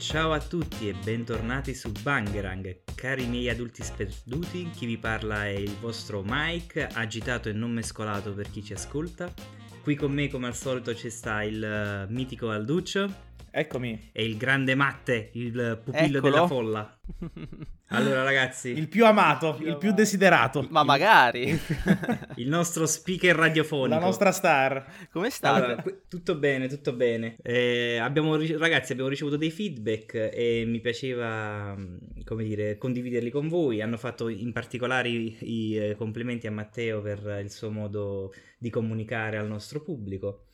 Ciao a tutti e bentornati su Bangerang, cari miei adulti sperduti, chi vi parla è il vostro Mike, agitato e non mescolato per chi ci ascolta. Qui con me come al solito ci sta il eh, mitico Alduccio Eccomi. e il grande Matte, il pupillo Eccolo. della folla. Allora ragazzi, Il più amato, il più desiderato. Ma magari. il nostro speaker radiofonico. La nostra star. Come state? Allora, tutto bene, tutto bene. Eh, abbiamo ragazzi, abbiamo ricevuto dei feedback e mi piaceva, mh, come dire, condividerli con voi. Hanno fatto in particolare i, i, eh, complimenti a Matteo per il suo modo di comunicare al nostro pubblico.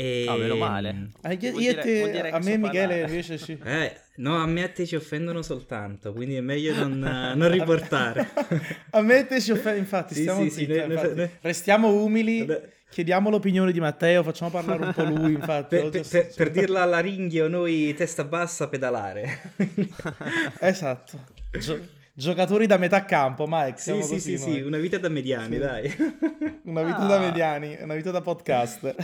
E, Ah, meno male. Eh, io- Vuol io dire- te- a me so Michele invece sì. Eh, no, a me a te ci offendono soltanto, quindi è meglio non, eh, non riportare. a me te ci offende, infatti, Sì, stiamo sì, sì, zitti, noi- noi- infatti. noi- Restiamo umili, Vabbè. chiediamo l'opinione di Matteo, facciamo parlare un po' lui, infatti. Per, per- per- per dirla alla ringhio, noi testa bassa pedalare. Esatto. Gio- giocatori da metà campo, Mike, sì, siamo sì, così sì, sì, una vita da mediani, Sì. dai. Una vita Ah. da mediani, una vita da podcast.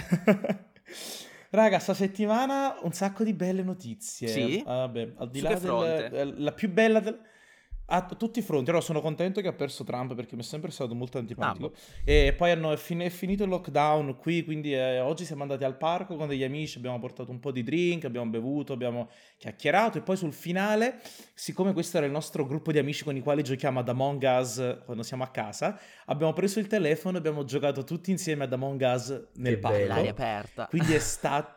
Raga, sta settimana un sacco di belle notizie. Sì? Ah, vabbè, al di là che del, fronte? del- la più bella del- a tutti i fronti. Allora, sono contento che ha perso Trump perché mi è sempre stato molto antipatico. Ah, E poi hanno, è, fin- è finito il lockdown qui, quindi eh, oggi siamo andati al parco con degli amici, abbiamo portato un po' di drink, abbiamo bevuto, abbiamo chiacchierato e poi sul finale, siccome questo era il nostro gruppo di amici con i quali giochiamo ad Among Us quando siamo a casa, abbiamo preso il telefono e abbiamo giocato tutti insieme ad Among Us nel Che parco. L'aria aperta. Quindi è stato...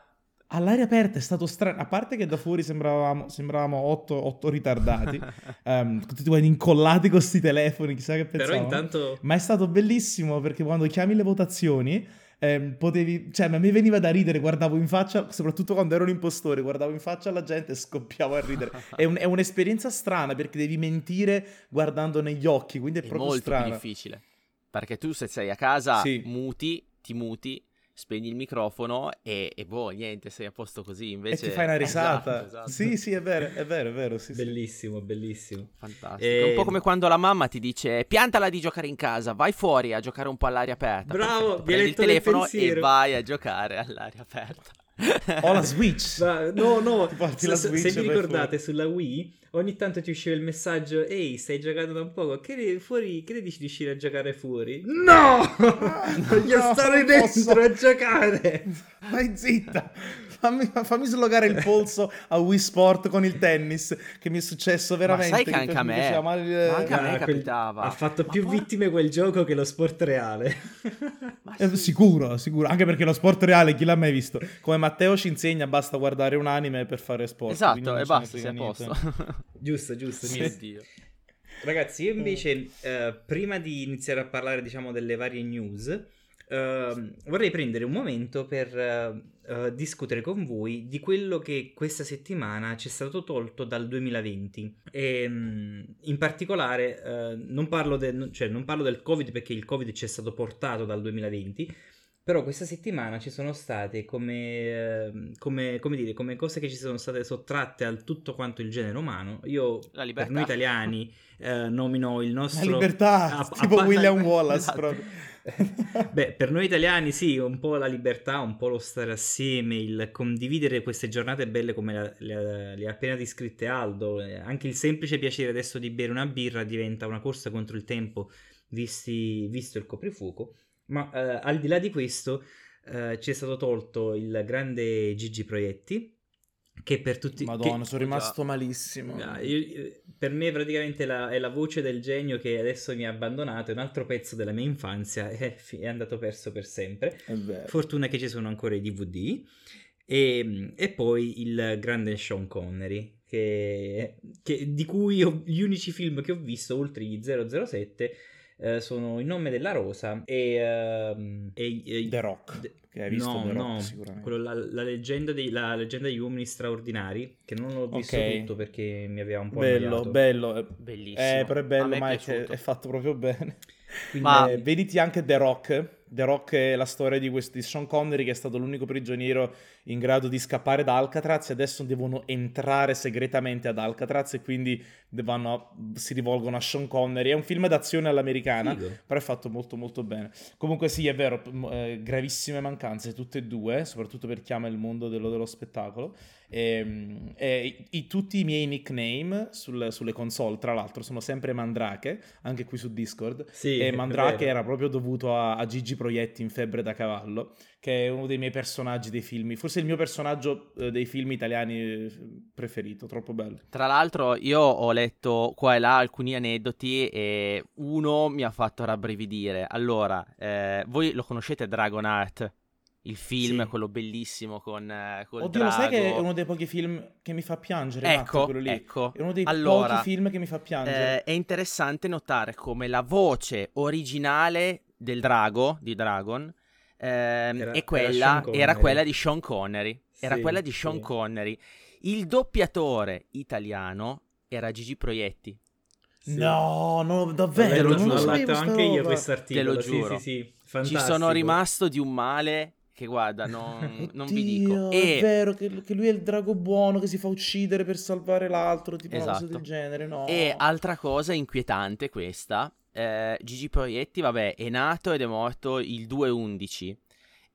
All'aria aperta è stato strano, a parte che da fuori sembravamo, sembravamo otto, otto ritardati, ehm, tutti quanti incollati con questi telefoni, chissà che Però pensavano. intanto... Ma è stato bellissimo perché quando chiami le votazioni, ehm, potevi, cioè, a me veniva da ridere, guardavo in faccia, soprattutto quando ero un impostore, guardavo in faccia alla gente e scoppiavo a ridere. È, un- è un'esperienza strana perché devi mentire guardando negli occhi, quindi è, È proprio molto più strano. difficile. Perché tu se sei a casa Sì. muti, ti muti, spegni il microfono e, e boh, niente, sei a posto così. E Invece... ti fai una risata. Esatto, esatto. Sì, sì, è vero, è vero, è vero. Sì, sì. Bellissimo, bellissimo. Fantastico. E- È un po' come quando la mamma ti dice piantala di giocare in casa, vai fuori a giocare un po' all'aria aperta. Bravo, Perfetto, prendi il telefono e vai a giocare all'aria aperta. Ho la Switch. Ma- no, no, Ti porti se, la se- Switch se e vi ricordate sulla Wii, ogni tanto ti usciva il messaggio Ehi, stai giocando da un poco, che, ne- fuori, che ne dici di uscire a giocare fuori? No! Voglio no, stare non posso. dentro a giocare! Vai zitta. Fammi, fammi slogare il polso a Wii Sport con il tennis, che mi è successo veramente. sai che anche a me- male ma anche a me Ah, capitava. Ha fatto Ma più por- vittime quel gioco che lo sport reale. Ma Eh, sì. sicuro, sicuro. Anche perché lo sport reale, chi l'ha mai visto? Come Matteo ci insegna, basta guardare un anime per fare sport. Esatto, e basta, sei a niente. posto. giusto, giusto. Mio sì. Dio. Ragazzi, io invece, eh, prima di iniziare a parlare, diciamo, delle varie news, ehm, vorrei prendere un momento per eh, eh, discutere con voi di quello che questa settimana ci è stato tolto dal 2020. E, mm, in particolare, eh, non, parlo de- cioè, non parlo del Covid perché il Covid ci è stato portato dal 2020. Però questa settimana ci sono state come, eh, come, come dire, come cose che ci sono state sottratte al tutto quanto il genere umano. Io, La per noi italiani, eh, nomino il La nostro... libertà, a- a tipo parte- William Wallace Esatto. proprio. Beh, per noi italiani sì, un po' la libertà, un po' lo stare assieme, il condividere queste giornate belle come le ha appena descritte Aldo, eh, anche il semplice piacere adesso di bere una birra diventa una corsa contro il tempo, visti- visto il coprifuoco. Ma eh, al di là di questo eh, ci è stato tolto il grande Gigi Proietti, che per tutti... Madonna, che- sono rimasto malissimo. Ah, io- per me praticamente la- è la voce del genio che adesso mi ha abbandonato, è un altro pezzo della mia infanzia, è, fi- è andato perso per sempre. Fortuna che ci sono ancora i DVD. E, e poi il grande Sean Connery, che, che- di cui ho- gli unici film che ho visto, oltre gli 007, eh, sono Il nome della rosa e... ehm, e- e- The Rock, de- che hai visto no, The Rock no, sicuramente. quello- la, la leggenda dei- la leggenda degli uomini straordinari, che non l'ho visto Ok. tutto perché mi aveva un po' Bello, annoiato. bello. eh, Bellissimo. Eh, però è bello, me è è fatto proprio bene. Quindi, Ma- Eh, vediti anche The Rock, The Rock è la storia di, questo, di Sean Connery che è stato l'unico prigioniero in grado di scappare da Alcatraz e adesso devono entrare segretamente ad Alcatraz e quindi vanno, si rivolgono a Sean Connery. È un film d'azione all'americana, Figo. però è fatto molto molto bene. Comunque sì, è vero, eh, gravissime mancanze tutte e due, soprattutto per chi ama il mondo dello, dello spettacolo. E, ehm, e, i, tutti i miei nickname sul, sulle console, tra l'altro, sono sempre Mandrake, anche qui su Discord. Sì, e Mandrake era proprio dovuto a, a, Gigi Proietti in Febbre da cavallo, che è uno dei miei personaggi dei film. Forse il mio personaggio eh, dei film italiani eh, preferito, troppo bello. Tra l'altro, io ho letto qua e là alcuni aneddoti e uno mi ha fatto rabbrividire. Allora, eh, voi lo conoscete Dragon Art? il film, sì. quello bellissimo con, eh, Oddio, lo sai che è uno dei pochi film che mi fa piangere? Ecco, lì. ecco. È uno dei allora, pochi film che mi fa piangere. Eh, è interessante notare come la voce originale del drago, di Dragon, eh, era, è quella, era, era, quella di Sean Connery. Sì, era quella di Sean sì. Connery. Il doppiatore italiano era Gigi Proietti. Sì. No, no, davvero. Te lo giuro. L'ho letto anche io questo articolo. Te lo giuro. Sì, sì, sì. Ci sono rimasto di un male che guarda, non, non vi dico. E... È vero che, che, lui è il drago buono che si fa uccidere per salvare l'altro, tipo esatto. una cosa del genere, no? E altra cosa inquietante questa, eh, Gigi Proietti, vabbè, è nato ed è morto il 2-11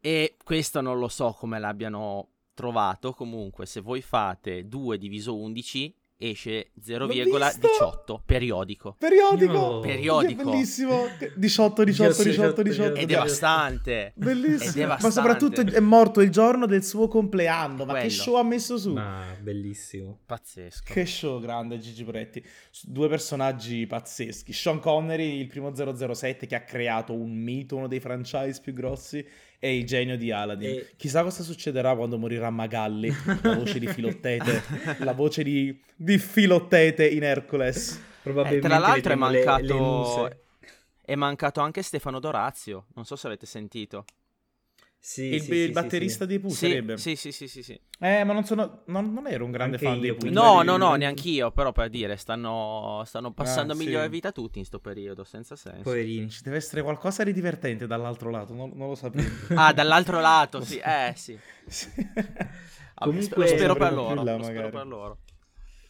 e questo non lo so come l'abbiano trovato, comunque se voi fate 2 diviso 11 esce 0,18 periodico. Periodico. No. Periodico. Bellissimo. 18 18 18 18. È devastante. Bellissimo. È devastante. Ma soprattutto è morto il giorno del suo compleanno, ma Quello. che show ha messo su? Ma bellissimo. Pazzesco. Che show grande Gigi Pretti. Due personaggi pazzeschi. Sean Connery, il primo 007 che ha creato un mito, uno dei franchise più grossi è il genio di Aladdin. E... Chissà cosa succederà quando morirà Magalli, la voce di Filottete, la voce di, di Filottete in Hercules. Probabilmente eh, tra l'altro è mancato, le, le è mancato anche Stefano Dorazio, non so se avete sentito. Sì, il, sì, il sì, batterista di Pooh sarebbe. Sì, sì, sì, sì, sì. Eh, ma non, sono, non, non ero un grande Anche fan di Pooh. No, no, no, neanch'io, però per dire, stanno, stanno passando ah, migliore vita tutti in sto periodo, senza senso. Poverini. Ci deve essere qualcosa di divertente dall'altro lato, non, non lo sapevo. ah, dall'altro lato, sì, eh, sì. sì. Comunque, lo spero per loro, là, lo spero per loro.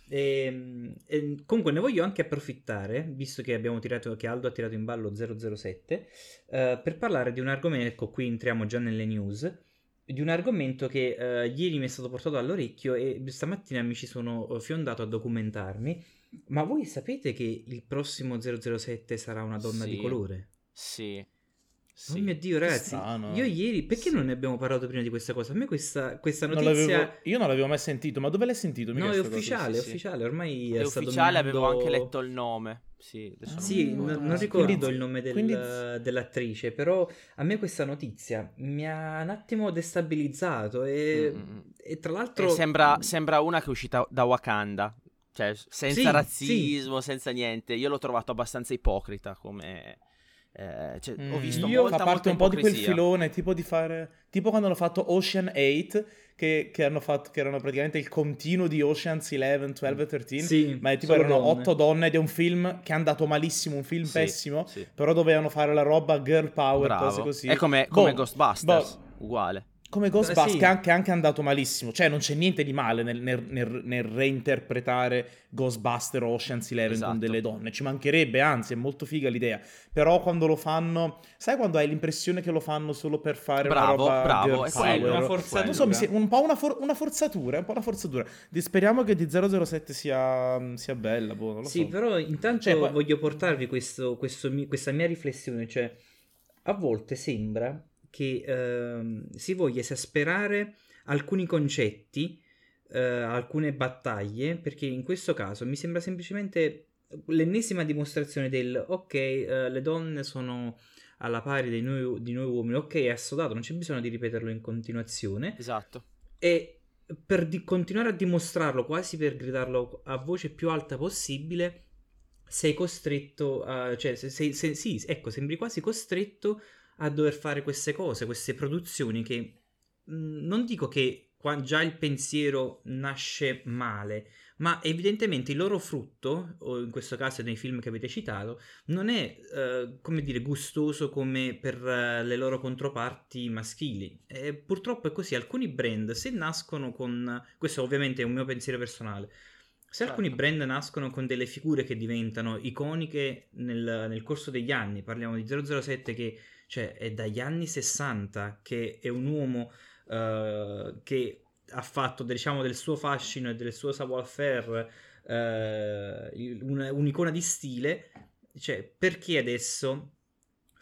E, ehm, e, comunque ne voglio anche approfittare, visto che abbiamo tirato, che Aldo ha tirato in ballo 007, eh, per parlare di un argomento, ecco qui entriamo già nelle news, di un argomento che eh, ieri mi è stato portato all'orecchio e stamattina mi ci sono eh, fiondato a documentarmi. Ma voi sapete che il prossimo 007 sarà una donna sì, di colore? Sì. Sì. Oh mio Dio, ragazzi, io ieri perché sì. non ne abbiamo parlato prima di questa cosa? A me questa, questa notizia. Non io non l'avevo mai sentito, ma dove l'hai sentito? no, è ufficiale, sì, è ufficiale. Ormai è, è ufficiale, avevo anche letto il nome. Sì, ah, sì non, non ricordo quindi, il nome del, quindi... dell'attrice, però a me questa notizia mi ha un attimo destabilizzato e, mm. e tra l'altro... E sembra, sembra una che è uscita da Wakanda, cioè senza razzismo, senza niente. Io l'ho trovato abbastanza ipocrita come eh, cioè, mm, ho visto io molta, fa parte un po' di quel filone tipo di fare tipo quando hanno fatto Ocean 8 che, che, hanno fatto che erano praticamente il continuo di Ocean's 11, 12 e 13 sì, ma è tipo erano donne. 8 donne ed è un film che è andato malissimo un film sì, pessimo sì. però dovevano fare la roba girl power Bravo. cose così è come, come boh, Ghostbusters boh. uguale come Ghostbusters, sì. che, è anche andato malissimo. Cioè, non c'è niente di male nel, nel, nel, nel reinterpretare Ghostbuster Ocean's Eleven esatto. con delle donne. Ci mancherebbe, anzi, è molto figa l'idea. Però quando lo fanno... Sai quando hai l'impressione che lo fanno solo per fare bravo, una roba bravo, è quello, una forzatura. Non so, mi un po' una, for- una, forzatura, un po' una forzatura. Speriamo che di 007 sia, sia bella, boh, Sì, so. però intanto cioè, poi... voglio portarvi questo, questo, questa mia riflessione, cioè a volte sembra che eh, si voglia esasperare alcuni concetti, eh, alcune battaglie, perché in questo caso mi sembra semplicemente l'ennesima dimostrazione del ok, eh, le donne sono alla pari di noi, di noi uomini, ok, è assodato, non c'è bisogno di ripeterlo in continuazione. Esatto. E per di- continuare a dimostrarlo, quasi per gridarlo a voce più alta possibile, sei costretto a... cioè, se, se, se, sì, ecco, sembri quasi costretto a dover fare queste cose, queste produzioni che mh, non dico che qua già il pensiero nasce male, ma evidentemente il loro frutto, o in questo caso nei film che avete citato, non è, eh, come dire, gustoso come per eh, le loro controparti maschili. E purtroppo è così, alcuni brand se nascono con, questo ovviamente è un mio pensiero personale, se certo. alcuni brand nascono con delle figure che diventano iconiche nel, nel corso degli anni, parliamo di 007 che cioè, è dagli anni 60, che è un uomo uh, che ha fatto diciamo del suo fascino e del suo savoir-faire uh, un'icona di stile, cioè perché adesso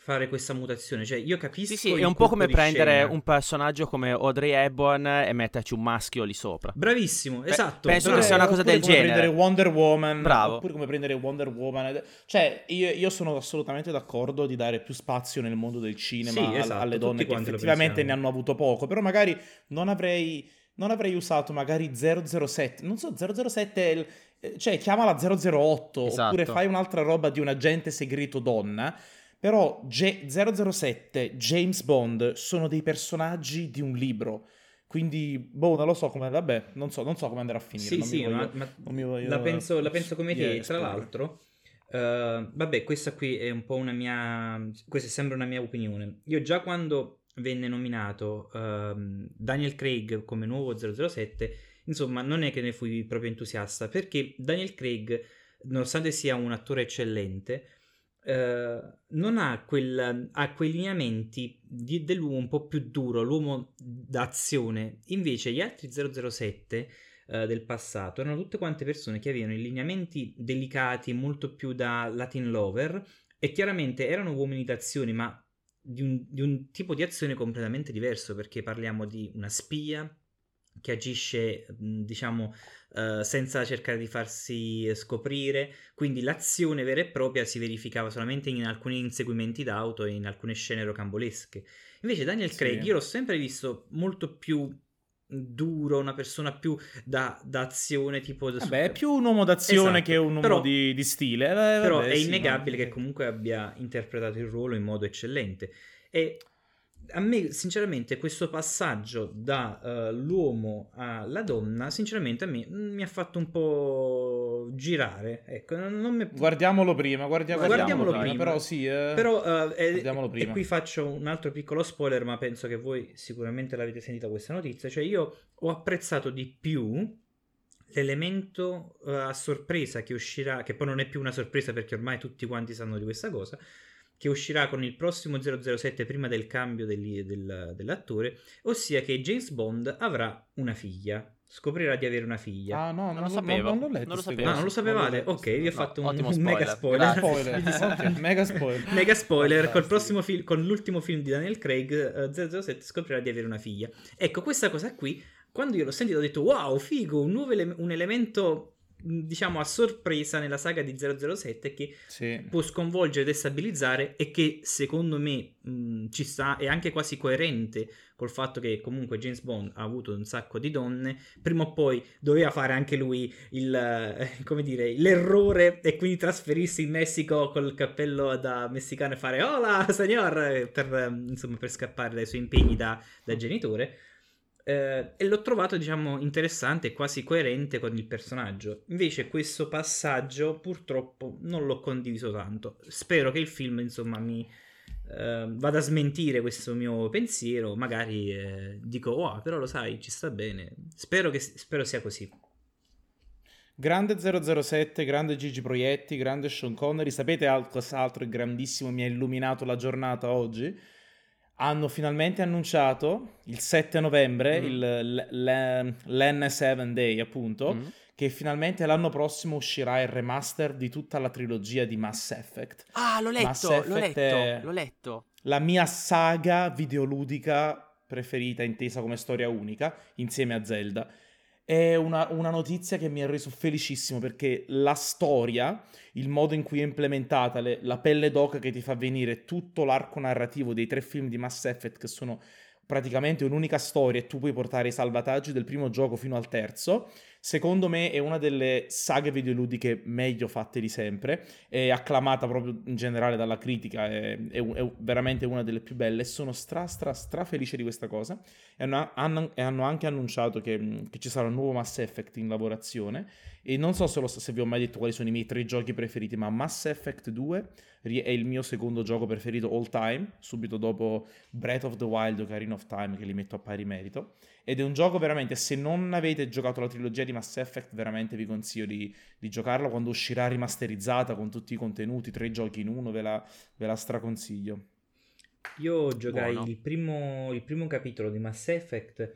fare questa mutazione. Cioè, io capisco. Sì, sì, è un po' come prendere scena. un personaggio come Audrey Hepburn e metterci un maschio lì sopra. Bravissimo, Beh, esatto. Penso bravo. che sia una cosa del come genere. prendere Wonder Woman. Bravo. Oppure come prendere Wonder Woman. Cioè, io, io, sono assolutamente d'accordo di dare più spazio nel mondo del cinema sì, esatto, alle donne che effettivamente ne hanno avuto poco. Però magari non avrei. Non avrei usato magari 007. Non so, 007 eh, cioè chiamala 008 esatto. oppure fai un'altra roba di un agente segreto donna però G- 007, James Bond sono dei personaggi di un libro. Quindi, boh, non lo so come. Vabbè, non so, non so come andrà a finire. Sì, sì, voglio, ma, ma voglio, la, penso, la, penso, come te. Tra l'altro, uh, vabbè, questa qui è un po' una mia. Questa sembra una mia opinione. Io già quando venne nominato uh, Daniel Craig come nuovo 007, insomma, non è che ne fui proprio entusiasta perché Daniel Craig, nonostante sia un attore eccellente, Uh, non ha, quel, ha, quei lineamenti di, dell'uomo un po' più duro, l'uomo d'azione. Invece gli altri 007 uh, eh, del passato erano tutte quante persone che avevano i lineamenti delicati, molto più da Latin lover, e chiaramente erano uomini d'azione, ma di un, di un tipo di azione completamente diverso, perché parliamo di una spia che agisce, diciamo, uh, senza cercare di farsi scoprire, quindi l'azione vera e propria si verificava solamente in alcuni inseguimenti d'auto e in alcune scene rocambolesche. Invece Daniel sì. Craig io l'ho sempre visto molto più duro, una persona più da, da azione tipo... Vabbè, è più un uomo d'azione esatto. che un uomo però, di, di, stile. Eh, però vabbè, è innegabile no? che comunque abbia interpretato il ruolo in modo eccellente. E a me sinceramente questo passaggio dall'uomo uh, alla donna sinceramente a me mm, mi ha fatto un po' girare ecco non mi... guardiamolo prima guardia... guardiamolo, guardiamolo prima, però sì eh... però uh, è, e qui faccio un altro piccolo spoiler ma penso che voi sicuramente l'avete sentita questa notizia cioè io ho apprezzato di più l'elemento uh, a sorpresa che uscirà che poi non è più una sorpresa perché ormai tutti quanti sanno di questa cosa che uscirà con il prossimo 007 prima del cambio degli, del, dell'attore, ossia che James Bond avrà una figlia. Scoprirà di avere una figlia. Ah, no, non, non lo sapevo. Non, non, non, lo sapevo. Ah, non lo sapevate? ok, vi ho fatto no, un, un mega spoiler. spoiler. mega spoiler. mega spoiler. Col prossimo film, con l'ultimo film di Daniel Craig, uh, eh, 007 scoprirà di avere una figlia. Ecco, questa cosa qui, quando io l'ho sentito, ho detto wow, figo, un nuovo ele- un elemento diciamo a sorpresa nella saga di 007 che sì. può sconvolgere e destabilizzare e che secondo me mh, ci sta è anche quasi coerente col fatto che comunque James Bond ha avuto un sacco di donne prima o poi doveva fare anche lui il eh, come dire l'errore e quindi trasferirsi in Messico col cappello da messicano e fare hola signor! per, insomma, per scappare dai suoi impegni da, da genitore eh, e l'ho trovato, diciamo, interessante e quasi coerente con il personaggio. Invece, questo passaggio purtroppo non l'ho condiviso tanto. Spero che il film, insomma, mi eh, vada a smentire questo mio pensiero. Magari eh, dico, oh, però lo sai, ci sta bene. Spero, che, spero sia così. Grande 007, grande Gigi Proietti, grande Sean Connery. Sapete cos'altro è grandissimo mi ha illuminato la giornata oggi? Hanno finalmente annunciato il 7 novembre, mm. il, l'N7 Day appunto, mm. che finalmente l'anno prossimo uscirà il remaster di tutta la trilogia di Mass Effect. Ah, l'ho letto, l'ho letto, l'ho letto. La mia saga videoludica preferita, intesa come storia unica, insieme a Zelda. È una, una, notizia che mi ha reso felicissimo perché la storia, il modo in cui è implementata, le, la pelle d'oca che ti fa venire tutto l'arco narrativo dei tre film di Mass Effect che sono praticamente un'unica storia e tu puoi portare i salvataggi del primo gioco fino al terzo, Secondo me è una delle saghe videoludiche meglio fatte di sempre, è acclamata proprio in generale dalla critica, è, è, è veramente una delle più belle. Sono stra stra stra felice di questa cosa. E hanno, hanno, hanno anche annunciato che, che, ci sarà un nuovo Mass Effect in lavorazione e non so se, lo, se vi ho mai detto quali sono i miei tre giochi preferiti, ma Mass Effect 2 è il mio secondo gioco preferito all time, subito dopo Breath of the Wild o Ocarina of Time che li metto a pari merito. Ed è un gioco veramente, se non avete giocato la trilogia di Mass Effect, veramente vi consiglio di, di giocarlo quando uscirà rimasterizzata con tutti i contenuti, tre giochi in uno, ve la, ve la straconsiglio. Io giocai il primo, il primo, capitolo di Mass Effect,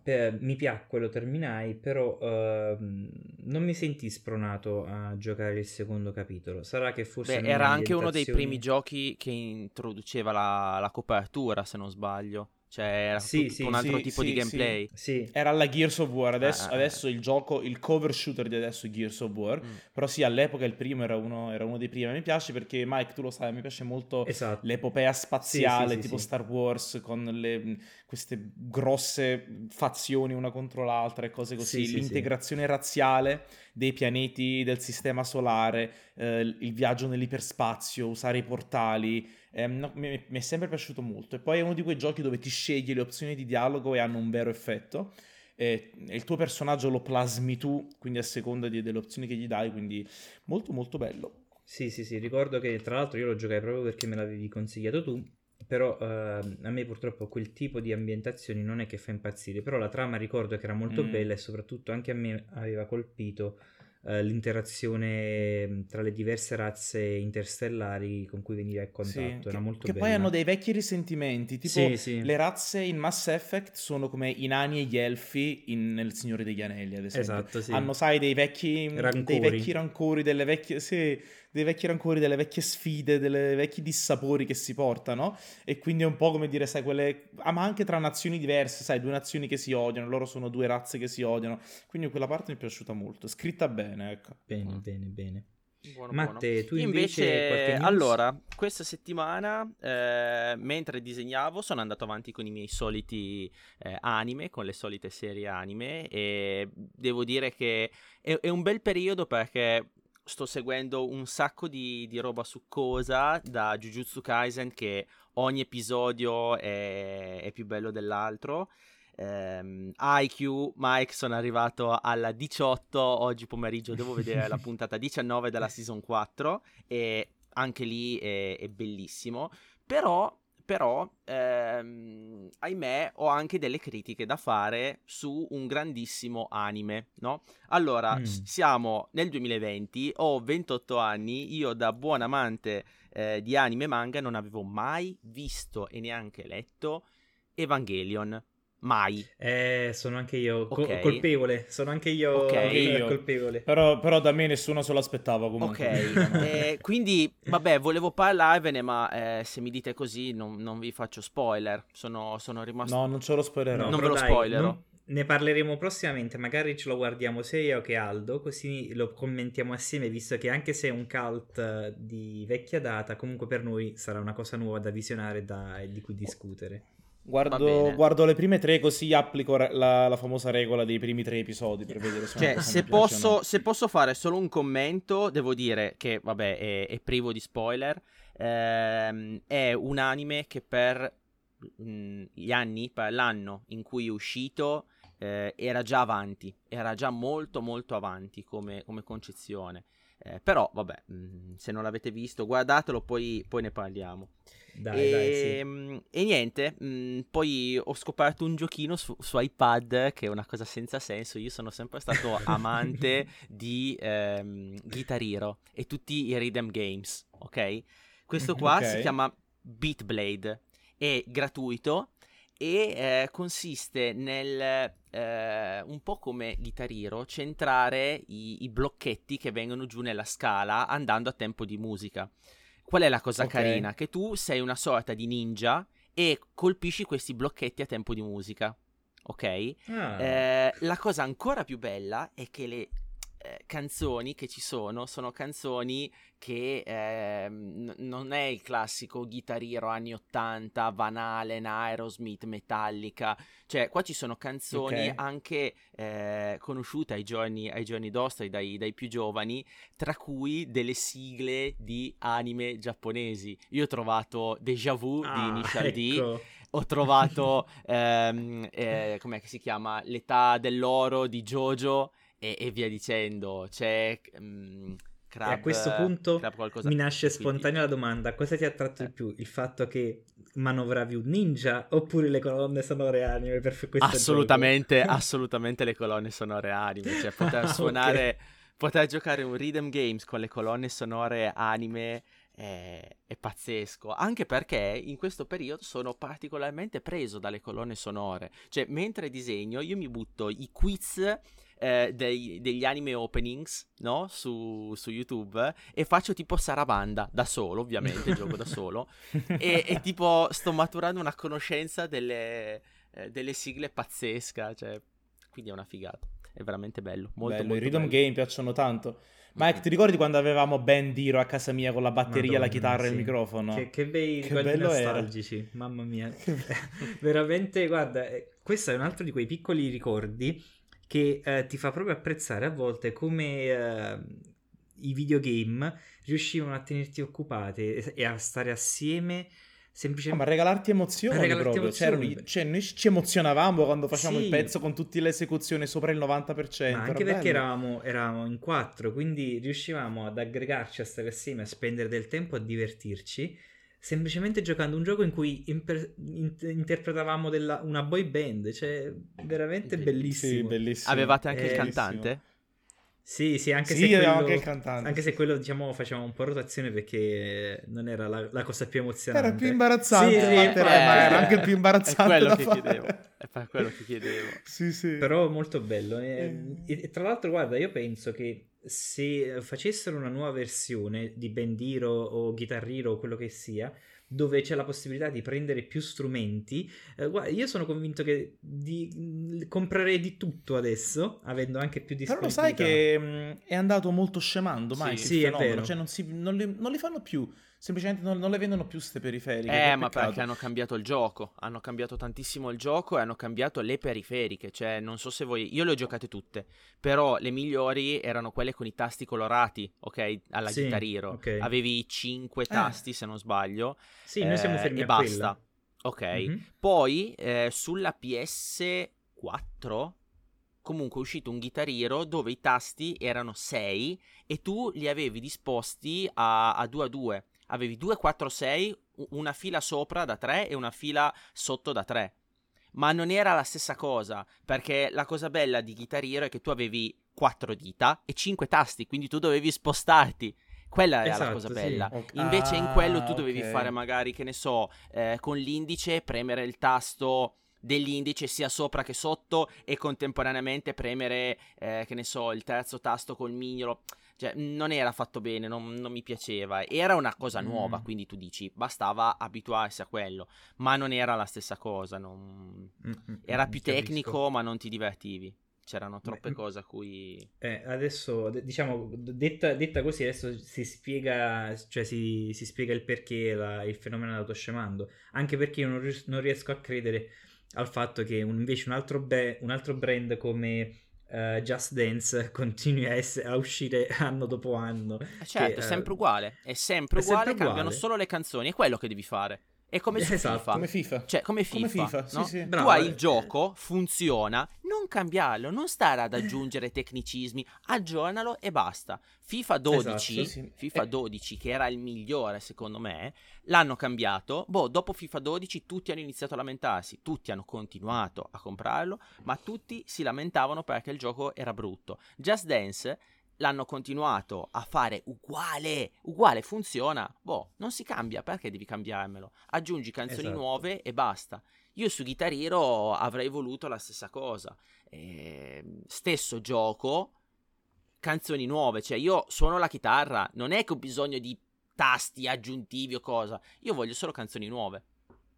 per, mi piacque, lo terminai, però uh, non mi sentì spronato a giocare il secondo capitolo. Sarà che forse... Beh, era anche uno dei primi giochi che introduceva la, la copertura, se non sbaglio. Cioè, era sì, sì, un altro sì, tipo di gameplay. Sì, Era la Gears of War. Adesso, ah, adesso, il gioco, il cover shooter di adesso è Gears of War. Mm. Però sì, all'epoca il primo era uno, era uno, dei primi. Mi piace perché, Mike, tu lo sai, mi piace molto esatto. l'epopea spaziale, tipo Star Wars, con le, queste grosse fazioni una contro l'altra e cose così. L'integrazione razziale dei pianeti del sistema solare, eh, il viaggio nell'iperspazio, usare i portali eh, no, mi, mi, è sempre piaciuto molto. E poi è uno di quei giochi dove ti scegli le opzioni di dialogo e hanno un vero effetto. E, il tuo personaggio lo plasmi tu, quindi a seconda di, delle opzioni che gli dai, quindi molto molto bello. Sì, sì, sì, ricordo che tra l'altro io lo giocai proprio perché me l'avevi consigliato tu, però eh, a me purtroppo quel tipo di ambientazioni non è che fa impazzire, però la trama ricordo che era molto mm. bella e soprattutto anche a me aveva colpito eh, l'interazione mm, tra le diverse razze interstellari con cui veniva in contatto. Sì, era molto che bella. poi hanno dei vecchi risentimenti, tipo sì, sì. le razze in Mass Effect sono come i nani e gli elfi in, nel Signore degli Anelli, ad esempio. Esatto, sì. Hanno, sai, dei vecchi rancori, dei vecchi rancori delle vecchie... Sì, dei vecchi rancori, delle vecchie sfide, dei vecchi dissapori che si portano. E quindi è un po' come dire, sai, quelle. Ah, ma anche tra nazioni diverse, sai, due nazioni che si odiano, loro sono due razze che si odiano. Quindi quella parte mi è piaciuta molto. Scritta bene, ecco. Bene, bene, bene. Buono, Matte, buono. tu invece, invece allora, questa settimana eh, mentre disegnavo sono andato avanti con i miei soliti eh, anime, con le solite serie anime e devo dire che è, è un bel periodo perché sto seguendo un sacco di, di roba succosa da Jujutsu Kaisen che ogni episodio è, è più bello dell'altro. Um, IQ, Mike, sono arrivato alla 18 oggi pomeriggio, devo vedere la puntata 19 della season 4 e anche lì è, è bellissimo. Però però, ehm, ahimè, ho anche delle critiche da fare su un grandissimo anime, no? Allora, mm. siamo nel 2020, ho 28 anni, io da buon amante eh, di anime e manga non avevo mai visto e neanche letto Evangelion. Mai. Eh, sono anche io okay. colpevole. Sono anche io, okay. io. colpevole. Però, però, da me nessuno se lo aspettava comunque. Ok. eh, quindi, vabbè, volevo parlarvene, ma eh, se mi dite così non, non vi faccio spoiler. Sono, sono, rimasto... No, non ce lo spoilerò. No, non ve lo spoilerò. Ne parleremo prossimamente, magari ce lo guardiamo sia io che Aldo, così lo commentiamo assieme, visto che anche se è un cult eh, di vecchia data, comunque per noi sarà una cosa nuova da visionare e da, di cui discutere. Guardo, guardo, le prime tre così applico la, la, famosa regola dei primi tre episodi per vedere se cioè, se posso, no. se posso, fare solo un commento, devo dire che vabbè è, è privo di spoiler. Ehm, è un anime che per mh, mm, gli anni, per l'anno in cui è uscito, eh, era già avanti, era già molto molto avanti come, come concezione. Eh, però vabbè, mh, mm, se non l'avete visto, guardatelo, poi, poi ne parliamo. Dai, e, dai, sì. Ehm, e niente, mh, mm, poi ho scoperto un giochino su, su, iPad che è una cosa senza senso. Io sono sempre stato amante di ehm, Guitar Hero e tutti i rhythm games, ok? Questo qua okay. si chiama Beat Blade, è gratuito e eh, consiste nel, eh, un po' come Guitar Hero, centrare i, i blocchetti che vengono giù nella scala andando a tempo di musica. Qual è la cosa okay. carina? Che tu sei una sorta di ninja e colpisci questi blocchetti a tempo di musica. Ok? Ah. Eh, la cosa ancora più bella è che le, eh, canzoni che ci sono sono canzoni che eh, n- non è il classico Guitar Hero anni 80, Van Halen, Aerosmith, Metallica, cioè qua ci sono canzoni okay. anche eh, conosciute ai giorni, ai giorni nostri dai, dai, più giovani, tra cui delle sigle di anime giapponesi. Io ho trovato Deja Vu ah, di Initial ecco. D ho trovato, ehm, eh, com'è che si chiama, L'età dell'oro di Jojo e, e via dicendo. C'è... Um, Crab, e a questo punto mi nasce spontanea la domanda: cosa ti ha attratto eh. di più? Il fatto che manovravi un ninja oppure le colonne sonore anime per questo Assolutamente, assolutamente le colonne sonore anime. Cioè, poter suonare, okay. poter giocare un rhythm games con le colonne sonore anime è, è, pazzesco, anche perché in questo periodo sono particolarmente preso dalle colonne sonore, cioè mentre disegno io mi butto i quiz eh, dei, degli anime openings, no? Su, su, YouTube e faccio tipo Sarabanda da solo, ovviamente, gioco da solo, e, e, tipo sto maturando una conoscenza delle, eh, delle sigle pazzesca, cioè, quindi è una figata, è veramente bello, molto, bello, molto I rhythm bello. game piacciono tanto. Mike, ti ricordi quando avevamo Ben Diro a casa mia con la batteria, Madonna, la chitarra sì. e il microfono? Che, che bei che bello nostalgici, era. mamma mia. Veramente, guarda, eh, questo è un altro di quei piccoli ricordi che eh, ti fa proprio apprezzare a volte come eh, i videogame riuscivano a tenerti occupate e a stare assieme semplicemente... ma regalarti emozioni regalarti proprio. Emozioni. Cioè, noi ci emozionavamo quando facciamo sì. il pezzo con tutte le esecuzioni sopra il 90%. Ma anche perché eravamo, eravamo, in quattro, quindi riuscivamo ad aggregarci a stare assieme, a spendere del tempo, a divertirci, semplicemente giocando un gioco in cui imper- in- interpretavamo della, una boy band, cioè veramente bellissimo. Sì, bellissimo. Avevate anche il cantante? Sì, sì, anche sì, se quello, anche il cantante. Anche se quello, diciamo, faceva un po' rotazione perché non era la, la cosa più emozionante. Era più imbarazzante, sì, sì, eh, ma era anche più imbarazzante. È quello che chiedevo. È per quello che chiedevo. sì, sì. Però molto bello. E, e, e, tra l'altro, guarda, io penso che se facessero una nuova versione di Bendiro o Guitar Hero o quello che sia, dove c'è la possibilità di prendere più strumenti. Eh, guarda, io sono convinto che di, comprerei di tutto adesso, avendo anche più disponibilità. Però lo sai che mh, è andato molto scemando, mai sì, sì, è vero. Cioè non, si, non, li, non li fanno più semplicemente non, non, le vendono più ste periferiche. Eh, ma perché hanno cambiato il gioco. Hanno cambiato tantissimo il gioco e hanno cambiato le periferiche. Cioè, non so se voi. Io le ho giocate tutte. Però le migliori erano quelle con i tasti colorati, ok? Alla sì, Guitar Hero. Okay. Avevi 5 eh. tasti, eh. se non sbaglio. Sì, noi siamo eh, fermi e basta. Ok. Mm-hmm. Poi eh, sulla PS4 comunque è uscito un Guitar Hero dove i tasti erano 6 e tu li avevi disposti a, a 2 a 2 avevi 2, 4, 6, una fila sopra da 3 e una fila sotto da 3. Ma non era la stessa cosa, perché la cosa bella di Guitar Hero è che tu avevi 4 dita e 5 tasti, quindi tu dovevi spostarti. Quella era esatto, la cosa bella. Sì. Okay. Invece in quello tu dovevi okay. fare magari, che ne so, eh, con l'indice premere il tasto dell'indice sia sopra che sotto e contemporaneamente premere, eh, che ne so, il terzo tasto col mignolo. Cioè, non era fatto bene, non, non mi piaceva. Era una cosa nuova, mm. quindi tu dici, bastava abituarsi a quello. Ma non era la stessa cosa. Non... Mm-hmm. Era più tecnico, ma non ti divertivi. C'erano troppe Beh, cose a cui... Eh, adesso, diciamo, detta, detta, così, adesso si spiega, cioè si, si spiega il perché la, il fenomeno è andato scemando. Anche perché io non, ries- non riesco a credere al fatto che un, invece un altro, be- un altro brand come uh, Just Dance continui a, essere, a, uscire anno dopo anno. Eh certo, che, è sempre uh, uguale, è sempre uguale, è sempre cambiano solo le canzoni, è quello che devi fare. È come su esatto. FIFA. Come FIFA. Cioè, come FIFA. Come FIFA. No? Sì, sì. tu hai il gioco, funziona, non cambiarlo, non stare ad aggiungere tecnicismi, aggiornalo e basta. FIFA 12, esatto, sì. FIFA 12, che era il migliore secondo me, l'hanno cambiato. Boh, dopo FIFA 12 tutti hanno iniziato a lamentarsi, tutti hanno continuato a comprarlo, ma tutti si lamentavano perché il gioco era brutto. Just Dance l'hanno continuato a fare uguale, uguale funziona, boh, non si cambia, perché devi cambiarmelo? Aggiungi canzoni esatto. nuove e basta. Io su Guitar Hero avrei voluto la stessa cosa. Eh, stesso gioco, canzoni nuove, cioè io suono la chitarra, non è che ho bisogno di tasti aggiuntivi o cosa, io voglio solo canzoni nuove.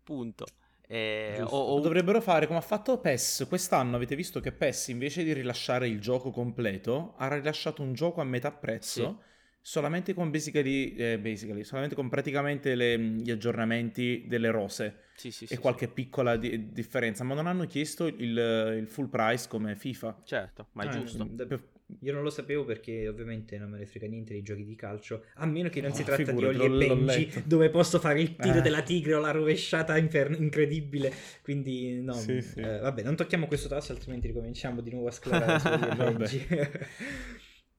Punto. Eh, o- o- Dovrebbero fare come ha fatto PES. Quest'anno avete visto che PES invece di rilasciare il gioco completo ha rilasciato un gioco a metà prezzo. Solamente con basically, eh, basically, solamente con praticamente le- gli aggiornamenti delle rose sì, sì, e sì, qualche piccola di- differenza, ma non hanno chiesto il, il full price come FIFA. sì. Certo, ma è Ah, giusto. Per- Io non lo sapevo perché ovviamente non me ne frega niente dei giochi di calcio, a meno che non si No, tratta figurati, di Oli e Benji dove posso fare il tiro Eh. della tigre o la rovesciata infer- incredibile, quindi no, Sì, sì. eh, vabbè non tocchiamo questo tasto altrimenti ricominciamo di nuovo a sclerare su Oli e. Benji.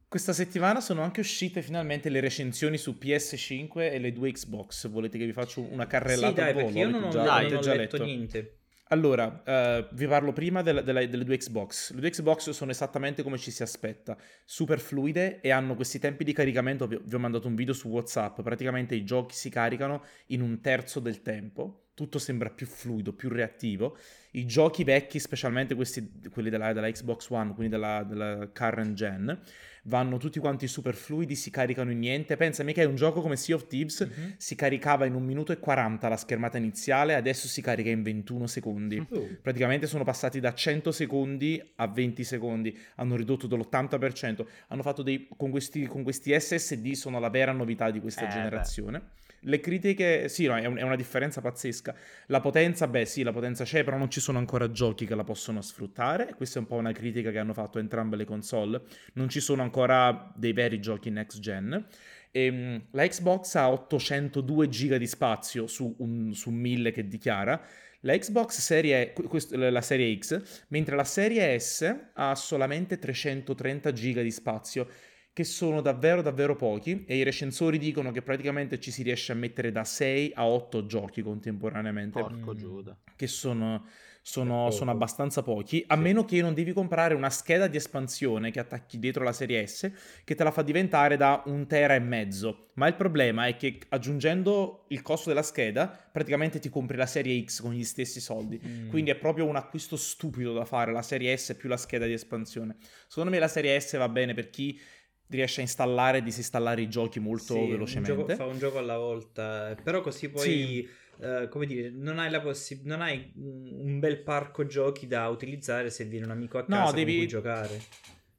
Questa settimana sono anche uscite finalmente le recensioni su PS5 e le due Xbox. Volete che vi faccio una carrellata sì dai perché io non ho, già, non ho letto letto? niente. Allora, eh, vi parlo prima della- della- delle due Xbox. Le due Xbox sono esattamente come ci si aspetta, super fluide e hanno questi tempi di caricamento. Vi, vi ho mandato un video su WhatsApp. Praticamente i giochi si caricano in un terzo del tempo. Tutto sembra più fluido, più reattivo. I giochi vecchi, specialmente questi, quelli della, della Xbox One, quindi della, della current gen, vanno tutti quanti super fluidi, si caricano in niente. Pensa mica è un gioco come Sea of Thieves Mhm. si caricava in 1 minuto e 40 la schermata iniziale, adesso si carica in 21 secondi. Oh, Praticamente sono passati da 100 secondi a 20 secondi, hanno ridotto dell'80%. Hanno fatto dei con questi, con questi SSD sono la vera novità di questa Eh, generazione. Le critiche, sì, no, è, un- è una differenza pazzesca. La potenza, beh, sì, la potenza c'è, però non ci sono ancora giochi che la possono sfruttare. Questa è un po' una critica che hanno fatto entrambe le console. Non ci sono ancora dei veri giochi next gen. Ehm, la Xbox ha 802 giga di spazio su, un, su 1000 che dichiara. La Xbox serie, la serie X, mentre la serie S ha solamente 330 giga di spazio, che sono davvero davvero pochi e i recensori dicono che praticamente ci si riesce a mettere da 6 a 8 giochi contemporaneamente Porco Mm. Giuda. che sono, sono- sono abbastanza pochi, a Sì. meno che non devi comprare una scheda di espansione che attacchi dietro la serie S, che te la fa diventare da un tera e mezzo. Ma il problema è che aggiungendo il costo della scheda, praticamente ti compri la serie X con gli stessi soldi. mm. Quindi è proprio un acquisto stupido da fare, la serie S più la scheda di espansione. Secondo me la serie S va bene per chi riesce a installare e disinstallare i giochi molto Sì, un velocemente. gioco- fa un gioco alla volta, però così poi, Sì. eh, come dire, non hai, la possi- non hai un un bel parco giochi da utilizzare se viene un amico a No, casa devi- con cui giocare.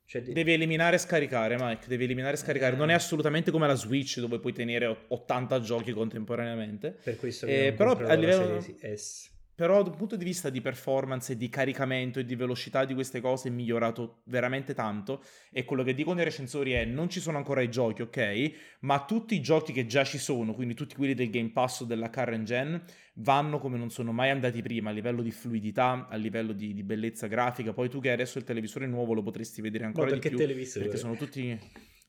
Cioè, de- Devi eliminare e scaricare, Mike. Devi eliminare e scaricare. Eh. Non è assolutamente come la Switch dove puoi tenere o- 80 giochi contemporaneamente. per questo eh, però a livello- serie S. Però dal punto di vista di performance e di caricamento e di velocità di queste cose è migliorato veramente tanto. E quello che dicono i recensori è non ci sono ancora i giochi, ok? Ma tutti i giochi che già ci sono, quindi tutti quelli del Game Pass o della current gen, vanno come non sono mai andati prima a livello di fluidità, a livello di, di bellezza grafica. Poi tu che adesso il televisore nuovo lo potresti vedere ancora di più. televisore? perché sono tutti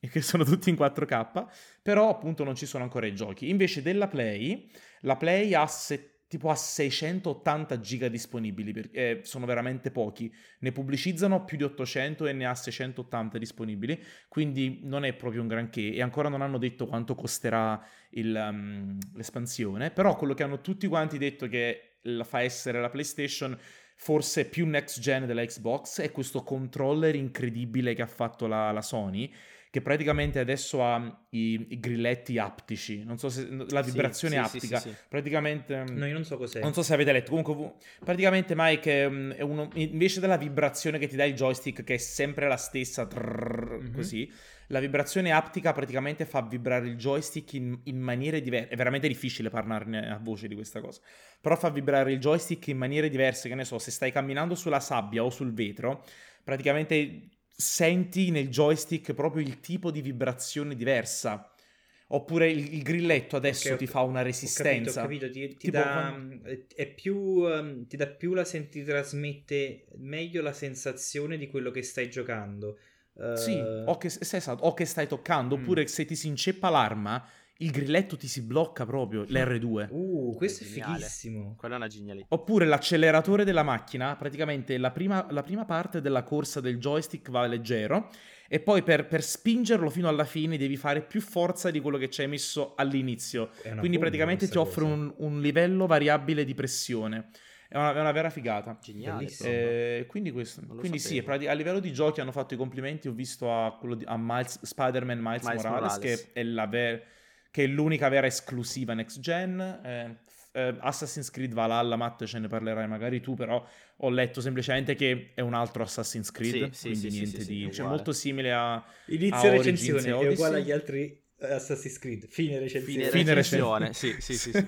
che sono tutti in 4K, però appunto non ci sono ancora i giochi. Invece della Play, la Play ha se- tipo ha 680 giga disponibili, perché sono veramente pochi. Ne pubblicizzano più di 800 e ne ha 680 disponibili, quindi non è proprio un granché e ancora non hanno detto quanto costerà il, um, l'espansione, però quello che hanno tutti quanti detto che la fa essere la PlayStation forse più next gen della Xbox è questo controller incredibile che ha fatto la, la Sony che praticamente adesso ha i, i grilletti aptici non so se la vibrazione Sì, aptica sì, sì. praticamente No, io non so cos'è. non so se avete letto, comunque praticamente Mike è, mm, uno, invece della vibrazione che ti dà il joystick che è sempre la stessa, trrrr, Mhm. così, la vibrazione aptica praticamente fa vibrare il joystick in, in maniere diverse, è veramente difficile parlarne a voce di questa cosa, però fa vibrare il joystick in maniere diverse, che ne so, se stai camminando sulla sabbia o sul vetro, praticamente senti nel joystick proprio il tipo di vibrazione diversa. Oppure il, il grilletto adesso Ok, ti ho- fa una Ho resistenza. capito, ho capito, ti, ti dà, è più, ehm, ti dà più la sen- ti trasmette meglio la sensazione di quello che stai giocando. Eh, Sì, o che, esatto, o che stai toccando, Mm. oppure se ti si inceppa l'arma, il grilletto ti si blocca proprio, l'R2. Uh, questo è Geniale. fighissimo. Quella è una genialità. Oppure l'acceleratore della macchina, praticamente la prima, la prima parte della corsa del joystick va leggero e poi per, per spingerlo fino alla fine devi fare più forza di quello che ci hai messo all'inizio. È Quindi praticamente ti offre un, un livello variabile di pressione. È una, è una vera figata. Geniale. Eh, quindi questo. Quindi sì, a livello di giochi hanno fatto i complimenti. Ho visto a, quello di, a Miles, Spider-Man Miles, Miles Morales, Morales. Che, è la ver- che è l'unica vera esclusiva next gen. Eh, eh, Assassin's Creed Valhalla, Matt ce ne parlerai magari tu, però ho letto semplicemente che è un altro Assassin's Creed, Sì, sì, quindi sì, niente sì, sì, di... cioè molto simile a... Inizio a recensione è uguale agli altri eh, Assassin's Creed. Fine recensione. Fine, Fine recensione, recensione. sì, sì, sì, sì.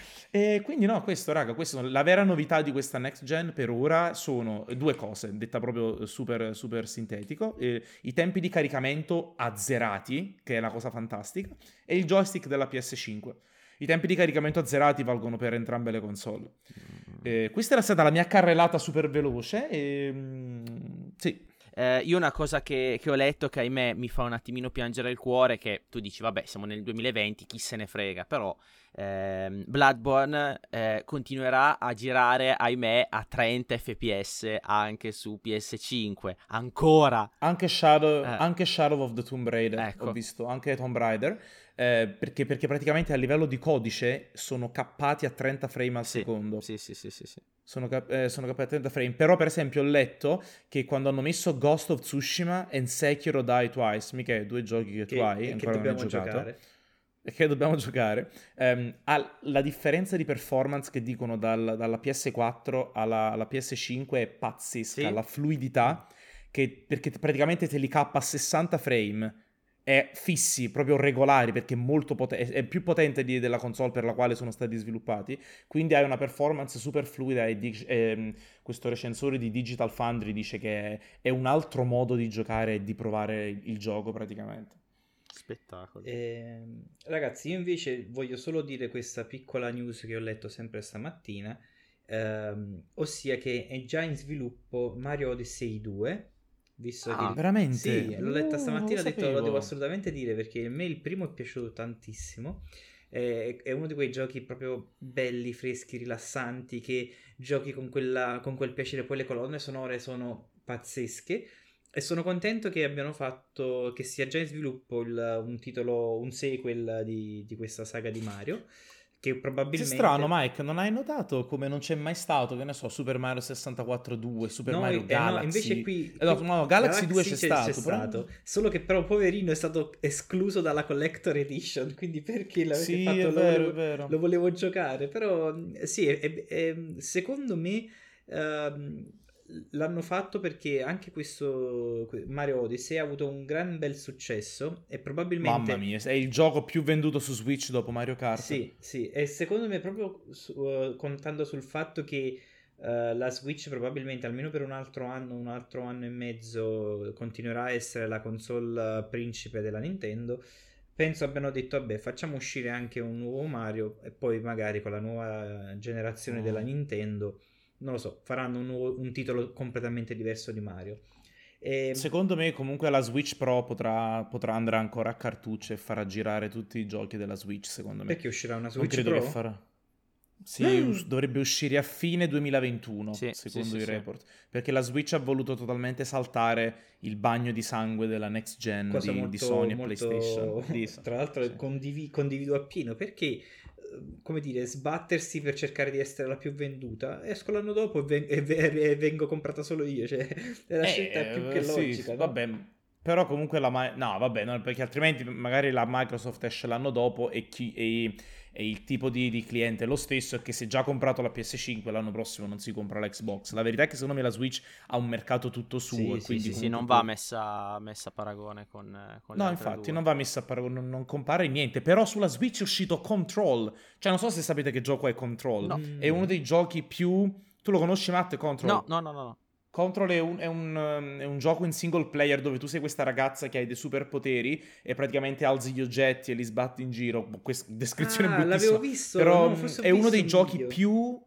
e quindi no, questo raga, questo la vera novità di questa next gen per ora sono due cose, detta proprio super, super sintetico, eh, i tempi di caricamento azzerati, che è la cosa fantastica, e il joystick della PS5. I tempi di caricamento azzerati valgono per entrambe le console. Eh, questa era stata la mia carrellata super veloce e... mm, sì, Eh, io una cosa che, che ho letto che ahimè mi fa un attimino piangere il cuore, che tu dici vabbè siamo nel 2020, chi se ne frega, però ehm, Bloodborne eh, continuerà a girare ahimè a 30 fps anche su PS5, ancora. Anche Shadow, Eh. anche Shadow of the Tomb Raider, Ecco. ho visto, anche Tomb Raider, eh, perché, perché praticamente a livello di codice sono cappati a 30 frame al Sì, secondo. Sì, sì, sì, sì, sì. Sono, cap- eh, sono cappati a 30 frame. Però, per esempio, ho letto che quando hanno messo Ghost of Tsushima e Sekiro Die Twice, mica due giochi che, Che, tu hai, che ancora non hai giocato, giocare. E che dobbiamo giocare, ehm, ha- la differenza di performance che dicono dal- dalla PS4 alla, alla PS5 è pazzesca, Sì. la fluidità, che, perché praticamente te li cappa a 60 frame, è fissi, proprio regolari, perché è, molto pote- è- più potente di- della console per la quale sono stati sviluppati, quindi hai una performance super fluida e dig- ehm, questo recensore di Digital Foundry dice che è, è un altro modo di giocare e di provare il gioco praticamente. Spettacolo. Ehm, ragazzi, io invece voglio solo dire questa piccola news che ho letto sempre stamattina, ehm, ossia che è già in sviluppo Mario Odyssey 2, visto Ah, che... veramente? Sì, l'ho letta Uh, stamattina, ho detto lo devo assolutamente dire perché a me il primo è piaciuto tantissimo. È, è uno di quei giochi proprio belli, freschi, rilassanti che giochi con, quella, con quel piacere. Poi le colonne sonore sono pazzesche. E sono contento che abbiano fatto, che sia già in sviluppo il- un titolo, un sequel di, di questa saga di Mario. Che probabilmente. strano, Mike, non hai notato come non c'è mai stato, che ne so, Super Mario 64 2, Super No, Mario eh, no, Galaxy. invece qui, Eh, no, no, Galaxy 2 c'è stato, però- stato, solo che però poverino è stato escluso dalla Collector Edition, quindi perché l'avete Sì, fatto? è Lo vero, volevo- è. Lo volevo giocare, però mh, sì, è- è- è- secondo me ehm, l'hanno fatto perché anche questo que- Mario Odyssey ha avuto un gran bel successo e probabilmente... Mamma mia, è il gioco più venduto su Switch dopo Mario Kart. Sì, sì, e secondo me proprio su- eh, contando sul fatto che eh, la Switch probabilmente almeno per un altro anno, un altro anno e mezzo continuerà a essere la console eh, principe della Nintendo, penso abbiano detto vabbè facciamo uscire anche un nuovo Mario e poi magari con la nuova generazione Mm. della Nintendo, non lo so, faranno un, nuovo- un titolo completamente diverso di Mario. E- Secondo me comunque la Switch Pro potrà, potrà andare ancora a cartucce e farà girare tutti i giochi della Switch, secondo me. perché uscirà una non Switch credo Pro? che farà. Sì, Mm. us- dovrebbe uscire a fine 2021, Sì, secondo sì, i sì, sì. report. Perché la Switch ha voluto totalmente saltare il bagno di sangue della next gen di, molto, di Sony molto- e PlayStation. Tra l'altro sì. condivi- condivido appieno perché come dire sbattersi per cercare di essere la più venduta esco l'anno dopo e, ven- ve- vengo comprata solo io cioè è la Eh, scelta più che sì, logica no? vabbè, però comunque la Mi- no, vabbè, no, perché altrimenti magari la Microsoft esce l'anno dopo e, chi- e il tipo di, di cliente è lo stesso e che se già ha comprato la PS5 l'anno prossimo non si compra l'Xbox. La verità è che secondo me la Switch ha un mercato tutto suo Sì, e sì, quindi Sì, sì, non va messa, messa a paragone con, eh, con No, infatti, due. non va messa a paragone, non, non compare niente. Però sulla Switch è uscito Control. Cioè, non so se sapete che gioco è Control. No. È uno dei giochi più. Tu lo conosci, Matt? Control? No, no, no, no. Control è un, è un, um, è un gioco in single player dove tu sei questa ragazza che hai dei superpoteri e praticamente alzi gli oggetti e li sbatti in giro. Questa descrizione ah, bruttissima. l'avevo visto Però no, ho è uno dei un giochi video. più,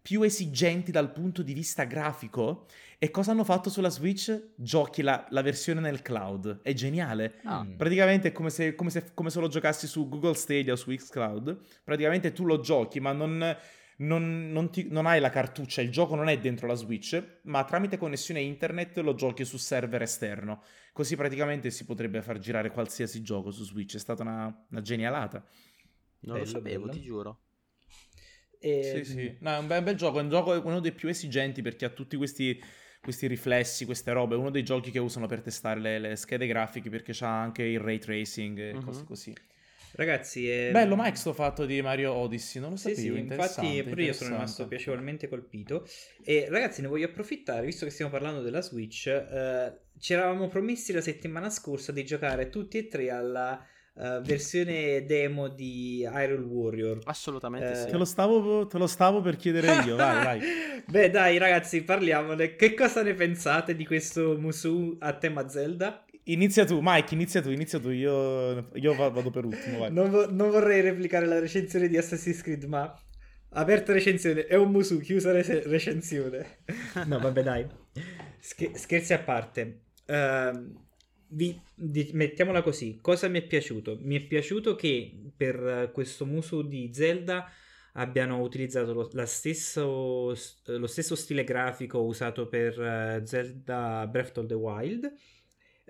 più esigenti dal punto di vista grafico. E cosa hanno fatto sulla Switch? Giochi la, la versione nel cloud. È geniale. Ah. Mm. Praticamente è come se, come, se, come se lo giocassi su Google Stadia o su Xcloud. Praticamente tu lo giochi, ma non, non, non ti- non hai la cartuccia, il gioco non è dentro la Switch, ma tramite connessione internet lo giochi su server esterno. Così praticamente si potrebbe far girare qualsiasi gioco su Switch. È stata una, una genialata. Non lo Bello, sapevo, bello. ti giuro. E- Sì, sì. No, è un bel, bel gioco. È un gioco è uno dei più esigenti perché ha tutti questi, questi riflessi, queste robe. È uno dei giochi che usano per testare le, le schede grafiche perché c'ha anche il ray tracing e Mhm. cose così. Ragazzi, è... bello Mike sto fatto di Mario Odyssey, non lo sì, sapevo, sì, infatti pure io sono rimasto piacevolmente colpito. E ragazzi, ne voglio approfittare, visto che stiamo parlando della Switch, eh, ci eravamo promessi la settimana scorsa di giocare tutti e tre alla uh, versione demo di Iron Warrior. Assolutamente Eh, sì. Te lo, stavo, te lo stavo per chiedere io, vai, vai. Beh, dai, ragazzi, parliamone. Che cosa ne pensate di questo Musu a tema Zelda? Inizia tu, Mike, inizia tu, inizia tu, io, io va- vado per ultimo, vai. Non, vo- non vorrei replicare la recensione di Assassin's Creed, ma aperta recensione, è un Musu, chiusa re- recensione. no, vabbè, dai. Scher- scherzi a parte. Ehm, vi- di- mettiamola così, cosa mi è piaciuto? Mi è piaciuto che per questo Musu di Zelda abbiano utilizzato lo, la stesso, lo stesso stile grafico usato per eh, Zelda Breath of the Wild.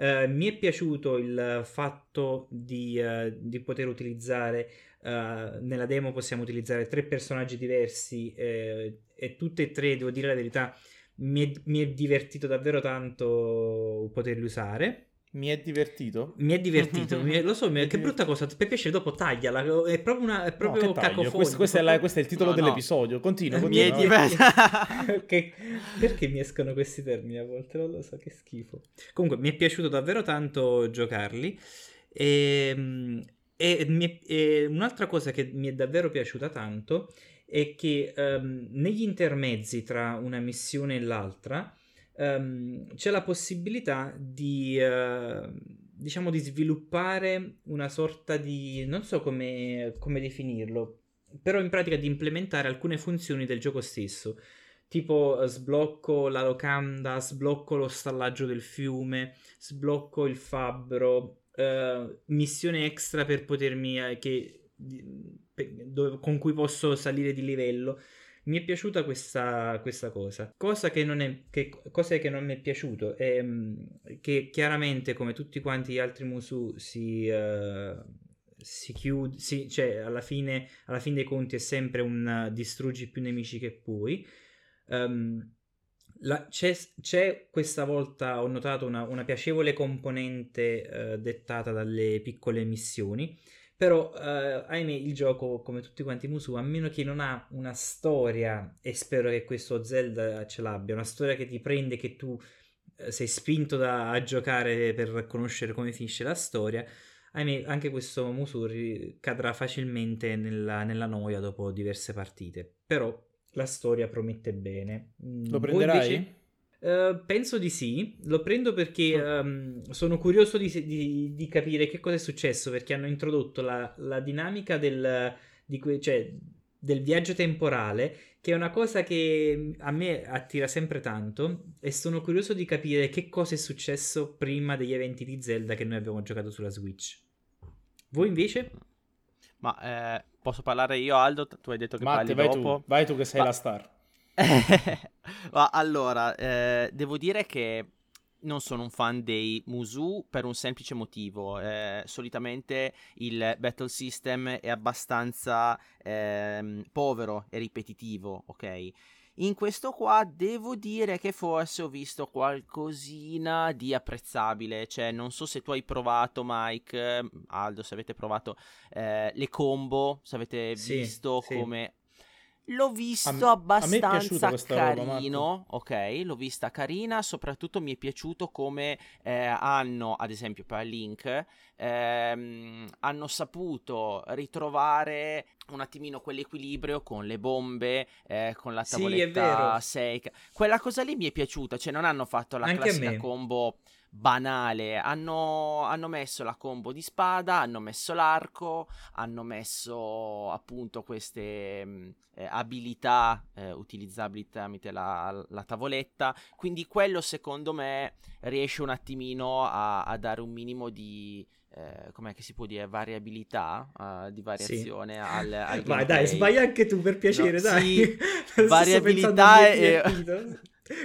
Eh, mi è piaciuto il fatto di, eh, di poter utilizzare eh, nella demo possiamo utilizzare tre personaggi diversi eh, e tutte e tre, devo dire la verità, mi è, mi è divertito davvero tanto poterli usare. Mi è divertito? Mi è divertito, mi è- lo so, mi è- che brutta cosa, per piacere dopo tagliala, è proprio, una, è No, proprio taglio? cacofonico. Questo, questo questo è il titolo No, no. dell'episodio, continua, Mi è divertito. Che- perché mi escono questi termini a volte? Non lo so, che schifo. Comunque, mi è piaciuto davvero tanto giocarli. E, e è- e un'altra cosa che mi è davvero piaciuta tanto è che ehm, negli intermezzi tra una missione e l'altra ehm, c'è la possibilità di, eh, diciamo, di sviluppare una sorta di, non so come, come definirlo, però in pratica di implementare alcune funzioni del gioco stesso. Tipo eh, sblocco la locanda, sblocco lo stallaggio del fiume, sblocco il fabbro, eh, missione extra per potermi eh, che, di- pe- dove- con cui posso salire di livello. Mi è piaciuta questa, questa cosa. Cosa che non è che, cosa che non mi è piaciuto è mm, che chiaramente, come tutti quanti gli altri Musu, si, eh, si chiude, si- cioè alla fine, alla fine dei conti è sempre un eh, distruggi più nemici che puoi. Ehm, la- c'è, c'è questa volta, ho notato, una, una piacevole componente eh, dettata dalle piccole missioni. Però, eh, ahimè, il gioco, come tutti quanti i Musu, a meno che non ha una storia, e spero che questo Zelda ce l'abbia, una storia che ti prende, che tu eh, sei spinto da- a giocare per conoscere come finisce la storia, ahimè, anche questo Musu cadrà facilmente nella, nella noia dopo diverse partite. Però la storia promette bene. Mm, Lo prenderai? Invece? Eh, penso di sì, lo prendo perché ehm, sono curioso di, di- di capire che cosa è successo perché hanno introdotto la, la dinamica del, di que- cioè, del viaggio temporale che è una cosa che a me attira sempre tanto e sono curioso di capire che cosa è successo prima degli eventi di Zelda che noi abbiamo giocato sulla Switch. Voi invece? Ma eh, posso parlare io, Aldo? Tu hai detto che Matte, parli vai dopo. tu, vai tu che sei Ma- la star. Ma allora, eh, devo dire che non sono un fan dei Musu per un semplice motivo. eh, solitamente il battle system è abbastanza ehm, povero e ripetitivo, ok? In questo qua devo dire che forse ho visto qualcosina di apprezzabile, cioè non so se tu hai provato Mike, eh, Aldo, se avete provato eh, le combo, se avete Sì, visto sì. come... L'ho visto A me- a abbastanza questa roba, carino, ok? L'ho vista carina, soprattutto mi è piaciuto come eh, hanno, ad esempio per Link, ehm, hanno saputo ritrovare un attimino quell'equilibrio con le bombe, eh, con la Sì, tavoletta vero. Seika. Quella cosa lì mi è piaciuta, cioè non hanno fatto la Anche classica combo banale, hanno, hanno messo la combo di spada, hanno messo l'arco, hanno messo appunto queste mh, eh, abilità eh, utilizzabili tramite la, la tavoletta, quindi quello secondo me riesce un attimino a, a dare un minimo di... Eh, com'è che si può dire? Variabilità eh, di variazione al, al Vai, dai, sbaglia anche tu per piacere, No, dai. sì, variabilità e-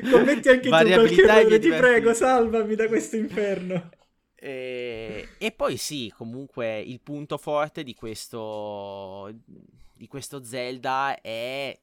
Commenti anche tu qualche errore, ti prego, salvami da questo inferno. E, e poi sì, comunque il punto forte di questo, di questo Zelda è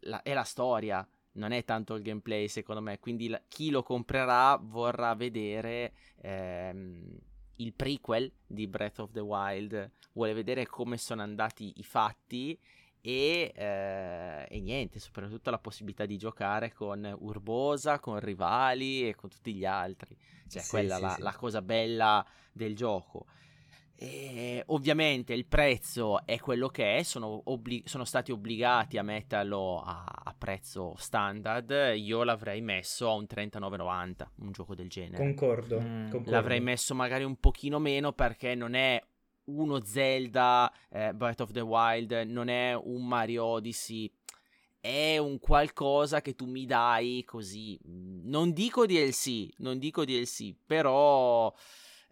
la, è la storia, non è tanto il gameplay secondo me, quindi la- chi lo comprerà vorrà vedere ehm, il prequel di Breath of the Wild, vuole vedere come sono andati i fatti e, eh, e, niente, soprattutto la possibilità di giocare con Urbosa, con rivali e con tutti gli altri. Cioè, sì, quella sì, la, sì. la cosa bella del gioco. E ovviamente il prezzo è quello che è, sono, obbli- sono stati obbligati a metterlo a-, a, prezzo standard. Io l'avrei messo a un 39,90, un gioco del genere. Concordo, mm. concordo. L'avrei messo magari un pochino meno perché non è uno Zelda eh, Breath of the Wild, non è un Mario Odyssey. È un qualcosa che tu mi dai così. Non dico DLC, non dico DLC, però.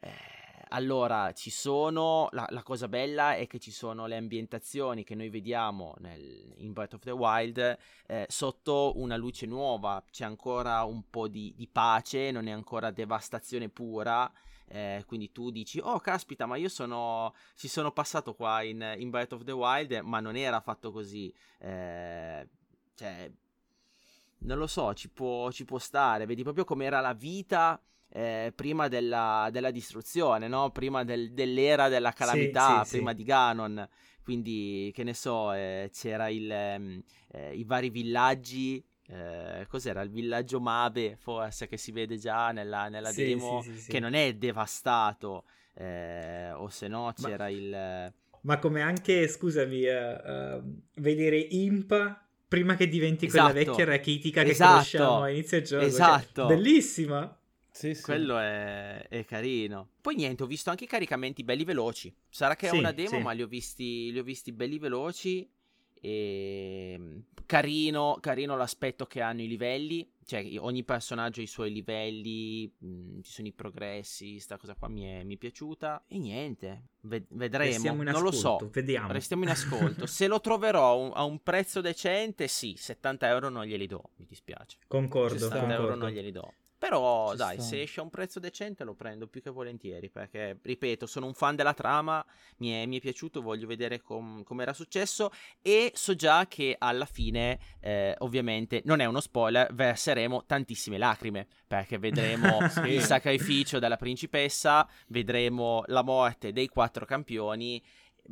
Eh, allora, ci sono. La, la, cosa bella è che ci sono le ambientazioni che noi vediamo nel, in Breath of the Wild eh, sotto una luce nuova. C'è ancora un po' di, di pace, non è ancora devastazione pura. Eh, quindi tu dici, oh caspita, ma io sono, ci sono passato qua in, in Breath of the Wild, ma non era fatto così. Eh, cioè, non lo so, ci può, ci può stare. Vedi proprio com'era la vita eh, prima della, della, distruzione, no? prima del, dell'era della calamità, sì, sì, prima sì. di Ganon. Quindi, che ne so, eh, c'era il, ehm, eh, i vari villaggi. Eh, cos'era il villaggio Mabe, forse che si vede già nella, nella demo, che non è devastato, eh, o se no c'era Ma... il. Ma come anche, scusami, uh, vedere Impa prima che diventi esatto. quella vecchia rachitica che esatto. conosciamo a inizio gioco. Cioè, esatto. Cioè, bellissima. Sì, sì. Quello è, è, carino. Poi niente, ho visto anche i caricamenti belli veloci. Sarà che è una demo, sì. ma li ho, visti, li ho visti belli veloci. E... Ehm, carino, carino l'aspetto che hanno i livelli. Cioè, ogni personaggio ha i suoi livelli. Mh, mm, ci sono i progressi. Sta cosa qua mi è, mi è piaciuta. E niente, ved- vedremo. non ascolto, lo so. Vediamo. Restiamo in ascolto. Se lo troverò un, a un prezzo decente, sì, 70 euro non glieli do. Mi dispiace. Concordo. 70 concordo. euro non glieli do. Però Ci dai, sta. se esce a un prezzo decente lo prendo più che volentieri perché, ripeto, sono un fan della trama, mi è, mi è piaciuto, voglio vedere com- come era successo e so già che alla fine, eh, ovviamente, non è uno spoiler, verseremo tantissime lacrime perché vedremo sì. il sacrificio della principessa, vedremo la morte dei quattro campioni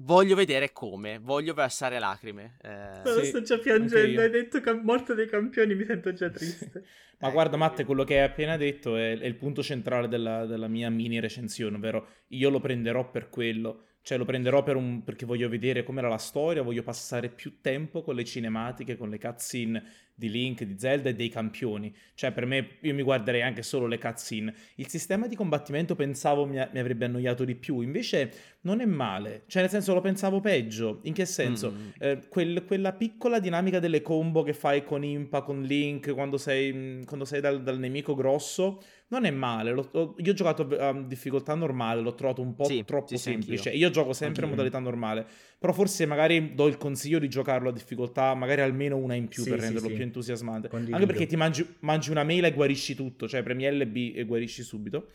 Voglio vedere come, voglio versare lacrime. Eh, sì, sto già piangendo, hai detto che morte dei campioni, mi sento già triste. Ma eh, guarda Matte, quello che hai appena detto è, è il punto centrale della, della, mia mini recensione, ovvero io lo prenderò per quello, cioè lo prenderò per un, perché voglio vedere com'era la storia, voglio passare più tempo con le cinematiche, con le cutscene di Link, di Zelda e dei campioni. Cioè, per me, io mi guarderei anche solo le cutscene. Il sistema di combattimento pensavo mi, mi avrebbe annoiato di più, invece non è male. Cioè, nel senso, lo pensavo peggio. In che senso? Mm. Eh, quel, quella piccola dinamica delle combo che fai con Impa, con Link, quando sei, quando sei dal, dal nemico grosso non è male. L'ho, io ho giocato a difficoltà normale, l'ho trovato un po' sì, troppo sì, semplice. Io gioco sempre in modalità normale. Però forse magari do il consiglio di giocarlo a difficoltà, magari almeno una in più sì, per renderlo più entusiasmante. Condivido. Anche perché ti mangi, mangi, una mela e guarisci tutto, cioè premi LB e guarisci subito.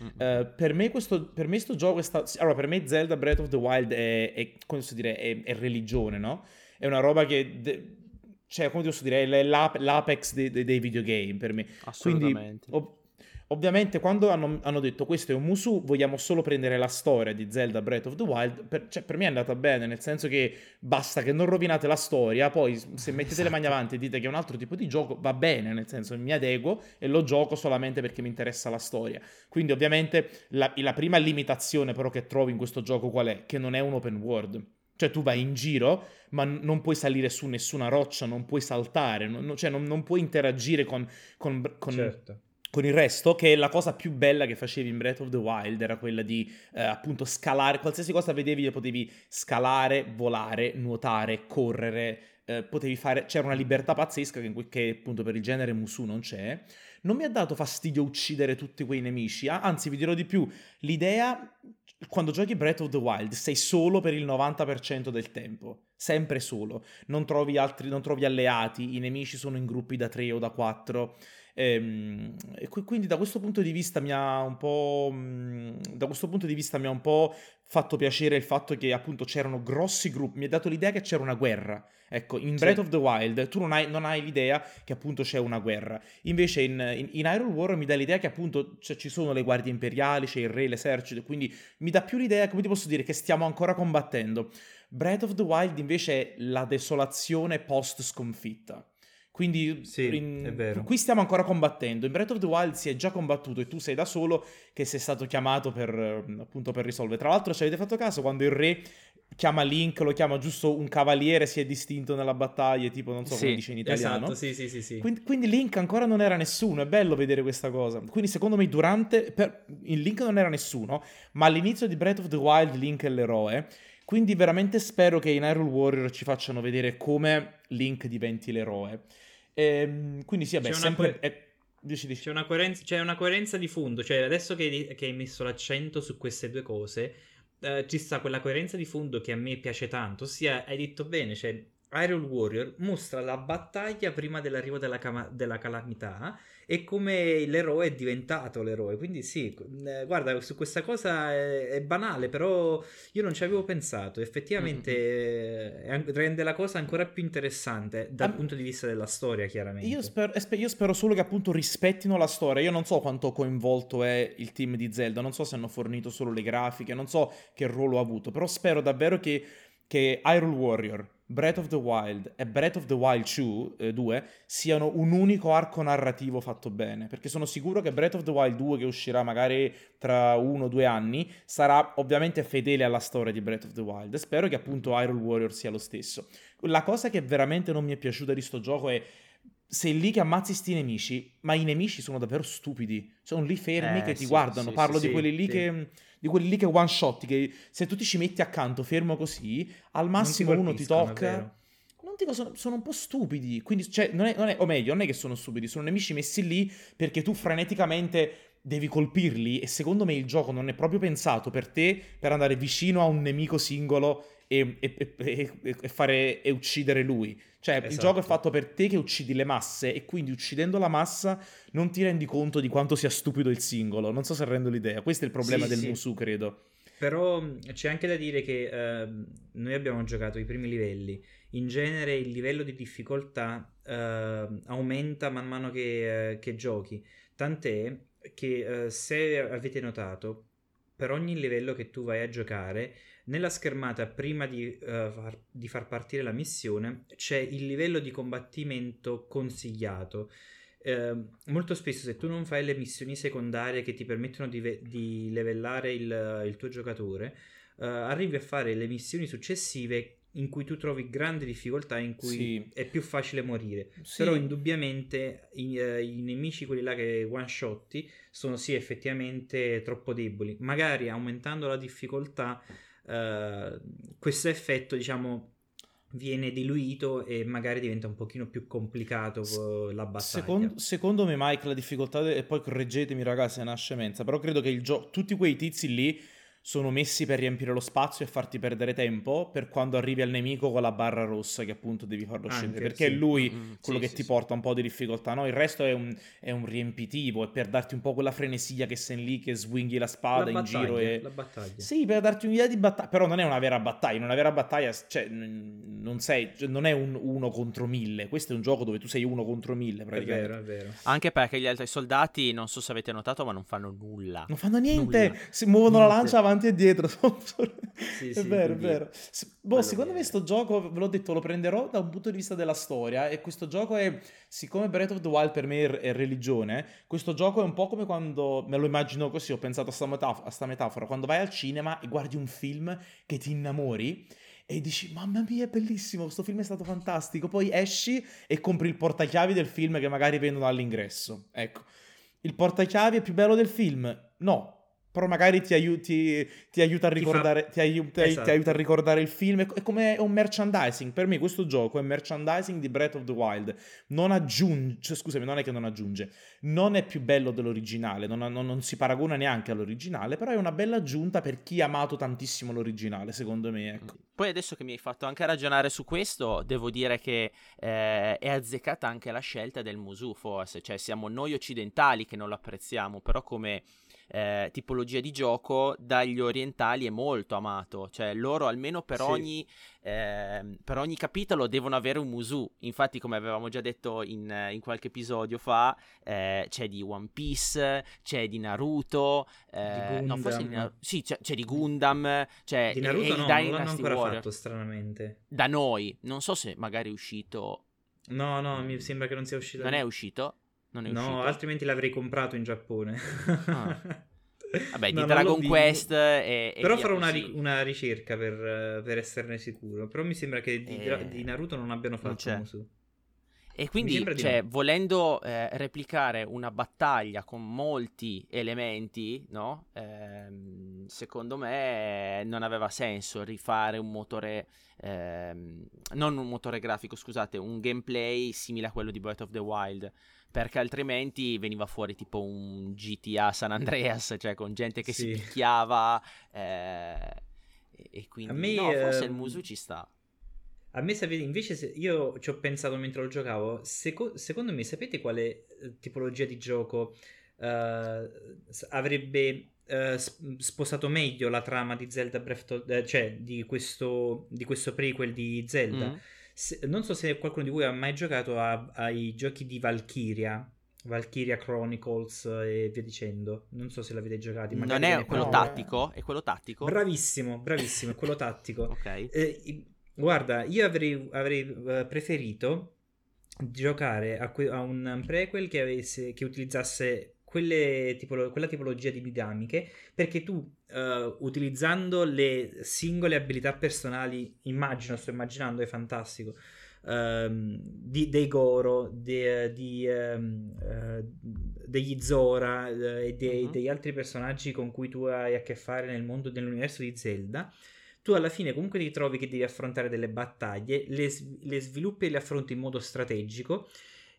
Uh, per me questo per me sto gioco è stato allora per me Zelda Breath of the Wild è, è dire è, è religione no? è una roba che de- cioè come posso dire è l'apex dei, dei, dei videogame per me assolutamente quindi ho, Ovviamente quando hanno, hanno, detto questo è un Musu, vogliamo solo prendere la storia di Zelda Breath of the Wild, per, cioè, per me è andata bene, nel senso che basta che non rovinate la storia, poi se mettete esatto. le mani avanti e dite che è un altro tipo di gioco, va bene, nel senso mi adeguo e lo gioco solamente perché mi interessa la storia. Quindi ovviamente la, la prima limitazione però che trovo in questo gioco qual è? Che non è un open world. Cioè tu vai in giro, ma non puoi salire su nessuna roccia, non puoi saltare, non, cioè non, non puoi interagire con, con, con certo con il resto, che la cosa più bella che facevi in Breath of the Wild era quella di eh, appunto scalare, qualsiasi cosa vedevi potevi scalare, volare, nuotare, correre, eh, potevi fare, c'era una libertà pazzesca che, che, appunto per il genere Musu non c'è. Non mi ha dato fastidio uccidere tutti quei nemici, anzi vi dirò di più, l'idea quando giochi Breath of the Wild sei solo per il 90% del tempo sempre solo, non trovi altri, non trovi alleati, i nemici sono in gruppi da 3 o da 4. Ehm, e quindi da questo punto di vista mi ha un po'. Da questo punto di vista mi ha un po' fatto piacere il fatto che appunto c'erano grossi gruppi. Mi ha dato l'idea che c'era una guerra. Ecco, in Breath sì. of the Wild tu non hai, non hai, l'idea che appunto c'è una guerra. Invece in, in, in Iron War mi dà l'idea che appunto cioè, ci sono le guardie imperiali, c'è il re, l'esercito, quindi mi dà più l'idea, come ti posso dire, che stiamo ancora combattendo. Breath of the Wild invece è la desolazione post sconfitta. Quindi sì, in... qui stiamo ancora combattendo. In Breath of the Wild si è già combattuto e tu sei da solo che sei stato chiamato per, appunto, per risolvere. Tra l'altro ci avete fatto caso quando il re chiama Link, lo chiama giusto un cavaliere, si è distinto nella battaglia, tipo non so sì, come dice in italiano. Esatto, sì, sì, sì, sì. Quindi, quindi, Link ancora non era nessuno, è bello vedere questa cosa. Quindi secondo me durante... Per, in Link non era nessuno, ma all'inizio di Breath of the Wild Link è l'eroe. Quindi veramente spero che in Hyrule Warrior ci facciano vedere come Link diventi l'eroe. E, ehm, quindi sì, vabbè, sempre... Que- è... Dici, dici. C'è, una coerenza, c'è, una coerenza, di fondo, cioè adesso che, che hai messo l'accento su queste due cose, eh, ci sta quella coerenza di fondo che a me piace tanto, ossia hai detto bene, cioè Iron Warrior mostra la battaglia prima dell'arrivo della, cama- della calamità e come l'eroe è diventato l'eroe. Quindi sì, eh, guarda, su questa cosa è, è, banale, però io non ci avevo pensato. Effettivamente mm-hmm. eh, rende la cosa ancora più interessante dal ah, punto di vista della storia, chiaramente. Io spero, io spero, solo che appunto rispettino la storia. Io non so quanto coinvolto è il team di Zelda, non so se hanno fornito solo le grafiche, non so che ruolo ha avuto, però spero davvero che, che Iron Warrior Breath of the Wild e Breath of the Wild 2, eh, 2 siano un unico arco narrativo fatto bene, perché sono sicuro che Breath of the Wild 2 che uscirà magari tra uno o due anni sarà ovviamente fedele alla storia di Breath of the Wild. Spero che appunto Hyrule Warrior sia lo stesso. La cosa che veramente non mi è piaciuta di sto gioco è sei lì che ammazzi sti nemici, ma i nemici sono davvero stupidi. Sono lì fermi eh, che ti sì, guardano. Sì, Parlo sì, di quelli lì che di quelli lì che one shot, che se tu ti ci metti accanto fermo così, al massimo ti uno ti tocca. Non dico, sono, sono, un po' stupidi. Quindi, cioè, non è, non è, o meglio, non è che sono stupidi, sono nemici messi lì perché tu freneticamente devi colpirli. E secondo me il gioco non è proprio pensato per te per andare vicino a un nemico singolo e, e, e, fare, e uccidere lui. Cioè, esatto. il gioco è fatto per te che uccidi le masse e quindi uccidendo la massa non ti rendi conto di quanto sia stupido il singolo. Non so se rendo l'idea. Questo è il problema sì, del sì. Musu, credo. Però c'è anche da dire che eh, noi abbiamo giocato i primi livelli. In genere il livello di difficoltà eh, aumenta man mano che, eh, che giochi. Tant'è che eh, se avete notato, per ogni livello che tu vai a giocare nella schermata, prima di, uh, far, di far partire la missione, c'è il livello di combattimento consigliato. Eh, molto spesso se tu non fai le missioni secondarie che ti permettono di, ve- di levellare il, il, tuo giocatore, eh, arrivi a fare le missioni successive in cui tu trovi grande difficoltà, in cui sì. è più facile morire. Sì. Però indubbiamente i, eh, i, nemici, quelli là che one shotti, sono sì effettivamente troppo deboli. Magari aumentando la difficoltà uh, questo effetto, diciamo, viene diluito e magari diventa un pochino più complicato la battaglia. Secondo, secondo me, Mike, la difficoltà, de- e poi correggetemi ragazzi, è una scemenza, però credo che il gioco, tutti quei tizi lì sono messi per riempire lo spazio e farti perdere tempo per quando arrivi al nemico con la barra rossa che appunto devi farlo Anche, scendere perché sì. è lui mm-hmm. quello sì, che sì, ti porta un po' di difficoltà no? il resto è un, è un, riempitivo è per darti un po' quella frenesia che sei lì che swinghi la spada la in giro e... la battaglia sì per darti un'idea di battaglia però non è una vera battaglia una vera battaglia cioè non sei cioè, non è un uno contro mille questo è un gioco dove tu sei uno contro mille praticamente è vero è vero anche perché gli altri soldati non so se avete notato ma non fanno nulla non fanno niente nulla. si muovono niente. la lancia avanti e dietro sì, sì, è vero, è vero. Boh, secondo me sto gioco, ve l'ho detto, lo prenderò da un punto di vista della storia e questo gioco è, siccome Breath of the Wild per me è religione, questo gioco è un po' come quando, me lo immagino così, ho pensato a sta, metaf- a sta metafora, quando vai al cinema e guardi un film che ti innamori e dici mamma mia è bellissimo, questo film è stato fantastico, poi esci e compri il portachiavi del film che magari vendono all'ingresso, ecco. Il portachiavi è più bello del film? No, però magari ti, aiuti, ti aiuta, a ricordare, ti, fa... ti, aiuta, esatto. ti aiuta, a ricordare il film. È come un merchandising. Per me questo gioco è merchandising di Breath of the Wild. Non aggiunge, cioè, scusami, non è che non aggiunge, non è più bello dell'originale, non, non, non, si paragona neanche all'originale, però è una bella aggiunta per chi ha amato tantissimo l'originale, secondo me. Ecco. Poi adesso che mi hai fatto anche ragionare su questo, devo dire che eh, è azzeccata anche la scelta del Musu, forse. Cioè siamo noi occidentali che non lo apprezziamo, però come eh, tipologia di gioco dagli orientali è molto amato, cioè loro almeno per, sì. ogni, eh, per ogni capitolo devono avere un Musu, infatti come avevamo già detto in, in qualche episodio fa eh, c'è di One Piece, c'è di Naruto, eh, di no forse di Naruto, sì c'è, c'è, di Gundam, c'è di Naruto no, non l'hanno ancora Warrior. fatto stranamente. Da noi, non so se magari è uscito... No, no, mi sembra che non sia uscito. Non è uscito? Non è no, uscito? altrimenti l'avrei comprato in Giappone. Ah. Vabbè, no, di Dragon Quest e, Però farò una, una, ricerca per, per, esserne sicuro. Però mi sembra che di, e... di Naruto non abbiano fatto Musu. E quindi, cioè, volendo eh, replicare una battaglia con molti elementi, no? Eh, secondo me non aveva senso rifare un motore, eh, non un motore grafico, scusate, un gameplay simile a quello di Breath of the Wild perché altrimenti veniva fuori tipo un GTA San Andreas, cioè con gente che sì. si picchiava eh, e quindi me, no, forse il ehm, Musu ci sta. A me sapete, invece se io ci ho pensato mentre lo giocavo, seco- secondo me sapete quale eh, tipologia di gioco uh, avrebbe uh, sposato meglio la trama di Zelda Breath of, uh, cioè di questo, di questo prequel di Zelda? Mm se, non so se qualcuno di voi ha mai giocato a, ai giochi di Valkyria. Valkyria Chronicles e via dicendo. Non so se l'avete giocato. Non è quello parlo. tattico? È quello tattico? Bravissimo, bravissimo, è quello tattico. ok. Eh, guarda, io avrei, avrei uh, preferito giocare a, que- a, un prequel che, avesse, che utilizzasse tipo, quella tipologia di dinamiche perché tu uh, utilizzando le singole abilità personali immagino, sto immaginando, è fantastico uh, di, dei Goro di, di, um, uh, degli Zora eh, e dei, uh-huh. degli altri personaggi con cui tu hai a che fare nel mondo dell'universo di Zelda tu alla fine comunque ti trovi che devi affrontare delle battaglie le, le sviluppi e le affronti in modo strategico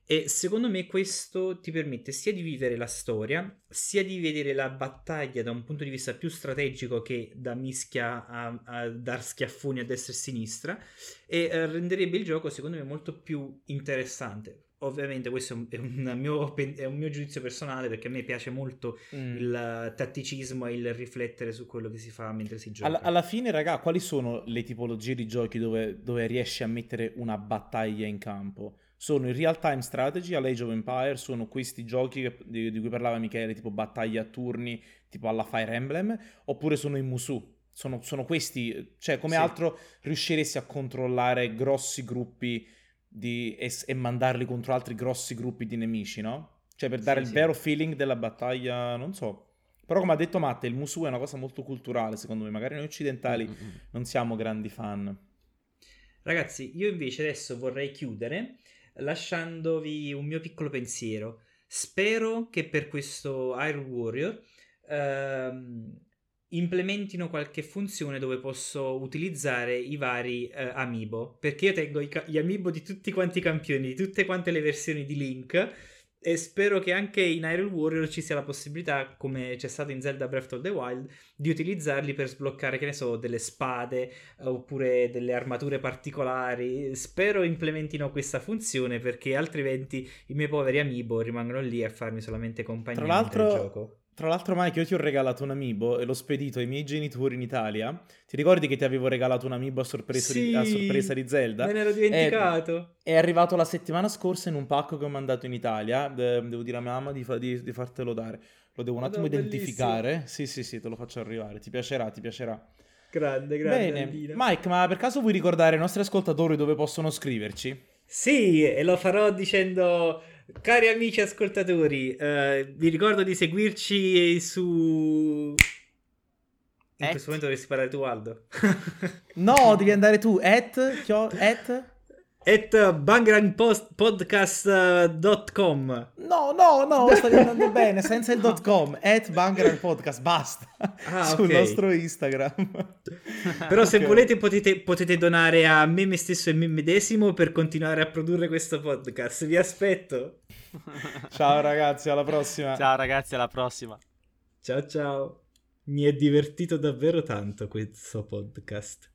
e secondo me questo ti permette sia di vivere la storia, sia di vedere la battaglia da un punto di vista più strategico che da mischia a, a dar schiaffoni a destra e a sinistra, e eh, renderebbe il gioco secondo me molto più interessante. Ovviamente questo è un, mio, è un, mio, giudizio personale perché a me piace molto mm. il tatticismo e il riflettere su quello che si fa mentre si gioca. Alla, alla fine, raga, quali sono le tipologie di giochi dove, dove riesci a mettere una battaglia in campo? sono il real time strategy all'Age of Empire, sono questi giochi che, di, di, cui parlava Michele, tipo battaglie a turni, tipo alla Fire Emblem, oppure sono i Musu. Sono, sono questi, cioè come sì. altro riusciresti a controllare grossi gruppi di, e, e, mandarli contro altri grossi gruppi di nemici, no? Cioè per dare sì, il sì. vero feeling della battaglia, non so. Però come ha detto Matte, il Musu è una cosa molto culturale, secondo me. Magari noi occidentali mm-hmm. non siamo grandi fan. Ragazzi, io invece adesso vorrei chiudere lasciandovi un mio piccolo pensiero. Spero che per questo Iron Warrior ehm, implementino qualche funzione dove posso utilizzare i vari eh, amiibo perché io tengo i, gli amiibo di tutti quanti i campioni di tutte quante le versioni di Link e spero che anche in Iron Warrior ci sia la possibilità, come c'è stato in Zelda Breath of the Wild, di utilizzarli per sbloccare, che ne so, delle spade oppure delle armature particolari. Spero implementino questa funzione perché altrimenti i miei poveri amiibo rimangono lì a farmi solamente compagnia Tra l'altro... Tra l'altro, Mike, io ti ho regalato un amiibo e l'ho spedito ai miei genitori in Italia. Ti ricordi che ti avevo regalato un amiibo a sorpresa, sì, di, a sorpresa di Zelda? Me ne ero dimenticato. È, è, arrivato la settimana scorsa in un pacco che ho mandato in Italia. De- devo dire a mia mamma di, fa- di, di, fartelo dare. Lo devo un attimo no, identificare. Bellissimo. Sì, sì, sì, te lo faccio arrivare. Ti piacerà, ti piacerà. Grande, grande. Bene, Andina. Mike, ma per caso vuoi ricordare ai nostri ascoltatori dove possono scriverci? Sì, e lo farò dicendo Cari amici ascoltatori, eh, vi ricordo di seguirci su... In questo momento dovresti parlare tu, Aldo. no, devi andare tu. At, chio, at... at bangrangpodcast.com No, no, no, sta andando bene, senza il .com, at Bangrang Podcast, basta, Ah, sul ok. nostro Instagram. Però se volete potete, potete donare a me, me stesso e me medesimo per continuare a produrre questo podcast. Vi aspetto. Ciao ragazzi, alla prossima. Ciao ragazzi, alla prossima. Ciao ciao. Mi è divertito davvero tanto questo podcast.